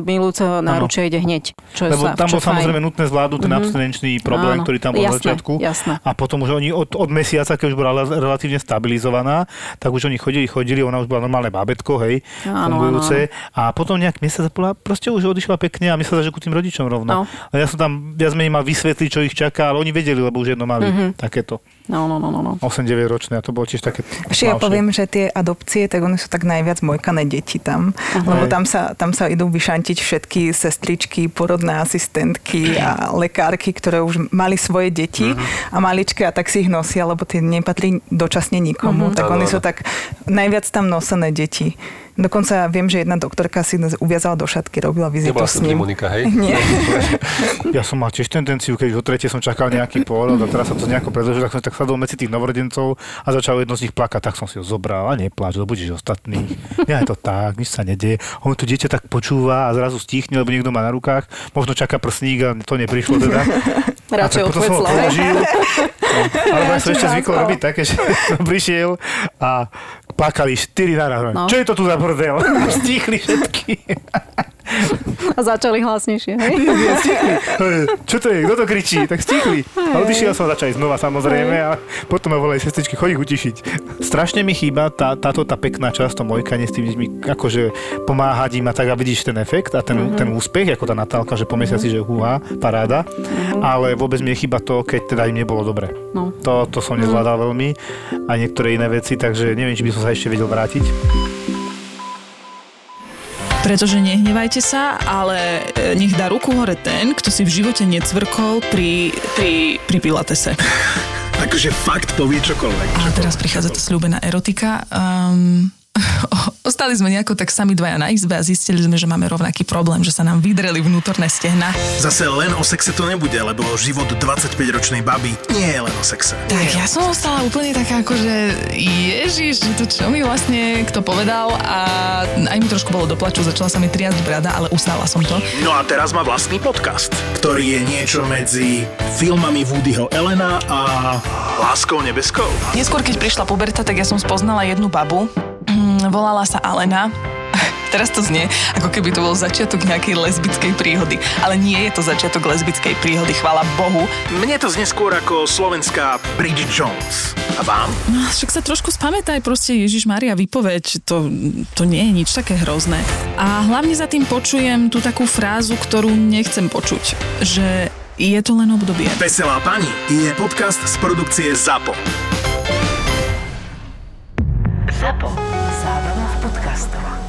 milujúceho náručia ide hneď. Čo Lebo tam bol samozrejme nutné zvládnuť ten mhm. abstinenčný problém, ktorý tam bol na začiatku. Jasné. A potom už oni od, od mesiaca, keď už bola relatívne stabilizovaná, tak už oni chodili, chodili, ona už bola normálne bábetko, hej, áno, fungujúce. Áno. A potom nejak mesiac bola, proste už odišla pekne a myslela, že ku tým rodičom rovno. No. A ja som tam viac menej mal vysvetliť, čo ich čaká, ale oni vedeli, lebo už jedno mali mm-hmm. takéto. No, no, no, no. no. 8-9 ročné a to bolo tiež také... Ešte ja poviem, že tie adopcie, tak oni sú tak najviac mojkané deti tam. Uh-huh. Lebo tam sa, tam sa idú vyšantiť všetky sestričky, porodné asistentky a lekárky, ktoré už mali svoje deti uh-huh. a maličké a tak si ich nosia, lebo tie nepatrí dočasne nikomu. Uh-huh. Tak oni sú tak najviac tam nosené deti. Dokonca viem, že jedna doktorka si nás uviazala do šatky, robila vizitu Nebola s ním. Monika, hej? *laughs* Nie. *laughs* Ja som mal tiež tendenciu, keď o tretie som čakal nejaký pôrod a teraz sa to nejako predlžil, tak som tak sadol medzi tých novorodencov a začal jedno z nich plakať, tak som si ho zobral a nepláč, lebo budeš ostatný. Ja je to tak, nič sa nedieje. On to dieťa tak počúva a zrazu stichne, lebo niekto má na rukách, možno čaká prsník a to neprišlo teda. *laughs* Radšej a tak potom som ho odkvecla, hej? položil. No, ale ja som ešte zvykol robiť také, že som prišiel a plakali štyri naraz. No. Čo je to tu za bordel? *laughs* Stichli všetky. *laughs* *laughs* A začali hlasnejšie, hej? *laughs* Ja stichli. Čo to je? Kto to kričí? Tak stichli. A odišiel som začať znova samozrejme a potom ma volali sestričky, chodí utišiť. Strašne mi chýba tá, táto tá pekná časť, to mojkanie s tými deťmi, akože pomáhať im a tak a vidíš ten efekt a ten, mm-hmm. ten úspech, ako tá Natálka, že po mesiaci, že húha, paráda. Mm-hmm. Ale vôbec mi chýba to, keď teda im nebolo dobre. No. To, to som nezvládal veľmi a niektoré iné veci, takže neviem, či by som sa ešte vedel vrátiť. Pretože nehnevajte sa, ale e, nech dá ruku hore ten, kto si v živote necvrkol pri, pri, pri pilatese. *laughs* Akože fakt povie čokoľvek. A teraz prichádza tá slúbená erotika. Um, *laughs* ostali sme nejako tak sami dvaja na izbe a zistili sme, že máme rovnaký problém, že sa nám vydreli vnútorné stehna. Zase len o sexe to nebude, lebo život 25-ročnej baby nie je len o sexe. Tak ja som ostala úplne taká ako, že ježiš, že to čo mi vlastne kto povedal a aj mi trošku bolo doplaču, začala sa mi triasť brada, ale ustála som to. No a teraz má vlastný podcast, ktorý je niečo medzi filmami Woodyho Elena a Láskou nebeskou. Neskôr, keď prišla puberta, tak ja som spoznala jednu babu. Mm, Volala sa Alena. *laughs* Teraz to znie, ako keby to bol začiatok nejakej lesbickej príhody. Ale nie je to začiatok lesbickej príhody, chvála Bohu. Mne to znie skôr ako slovenská Bridget Jones. A vám? No, však sa trošku spamätaj, proste Ježiš Maria, vypoveď, to, to nie je nič také hrozné. A hlavne za tým počujem tú takú frázu, ktorú nechcem počuť, že je to len obdobie. Veselá pani je podcast z produkcie ZAPO. ZAPO. Zábrná v podcastovách.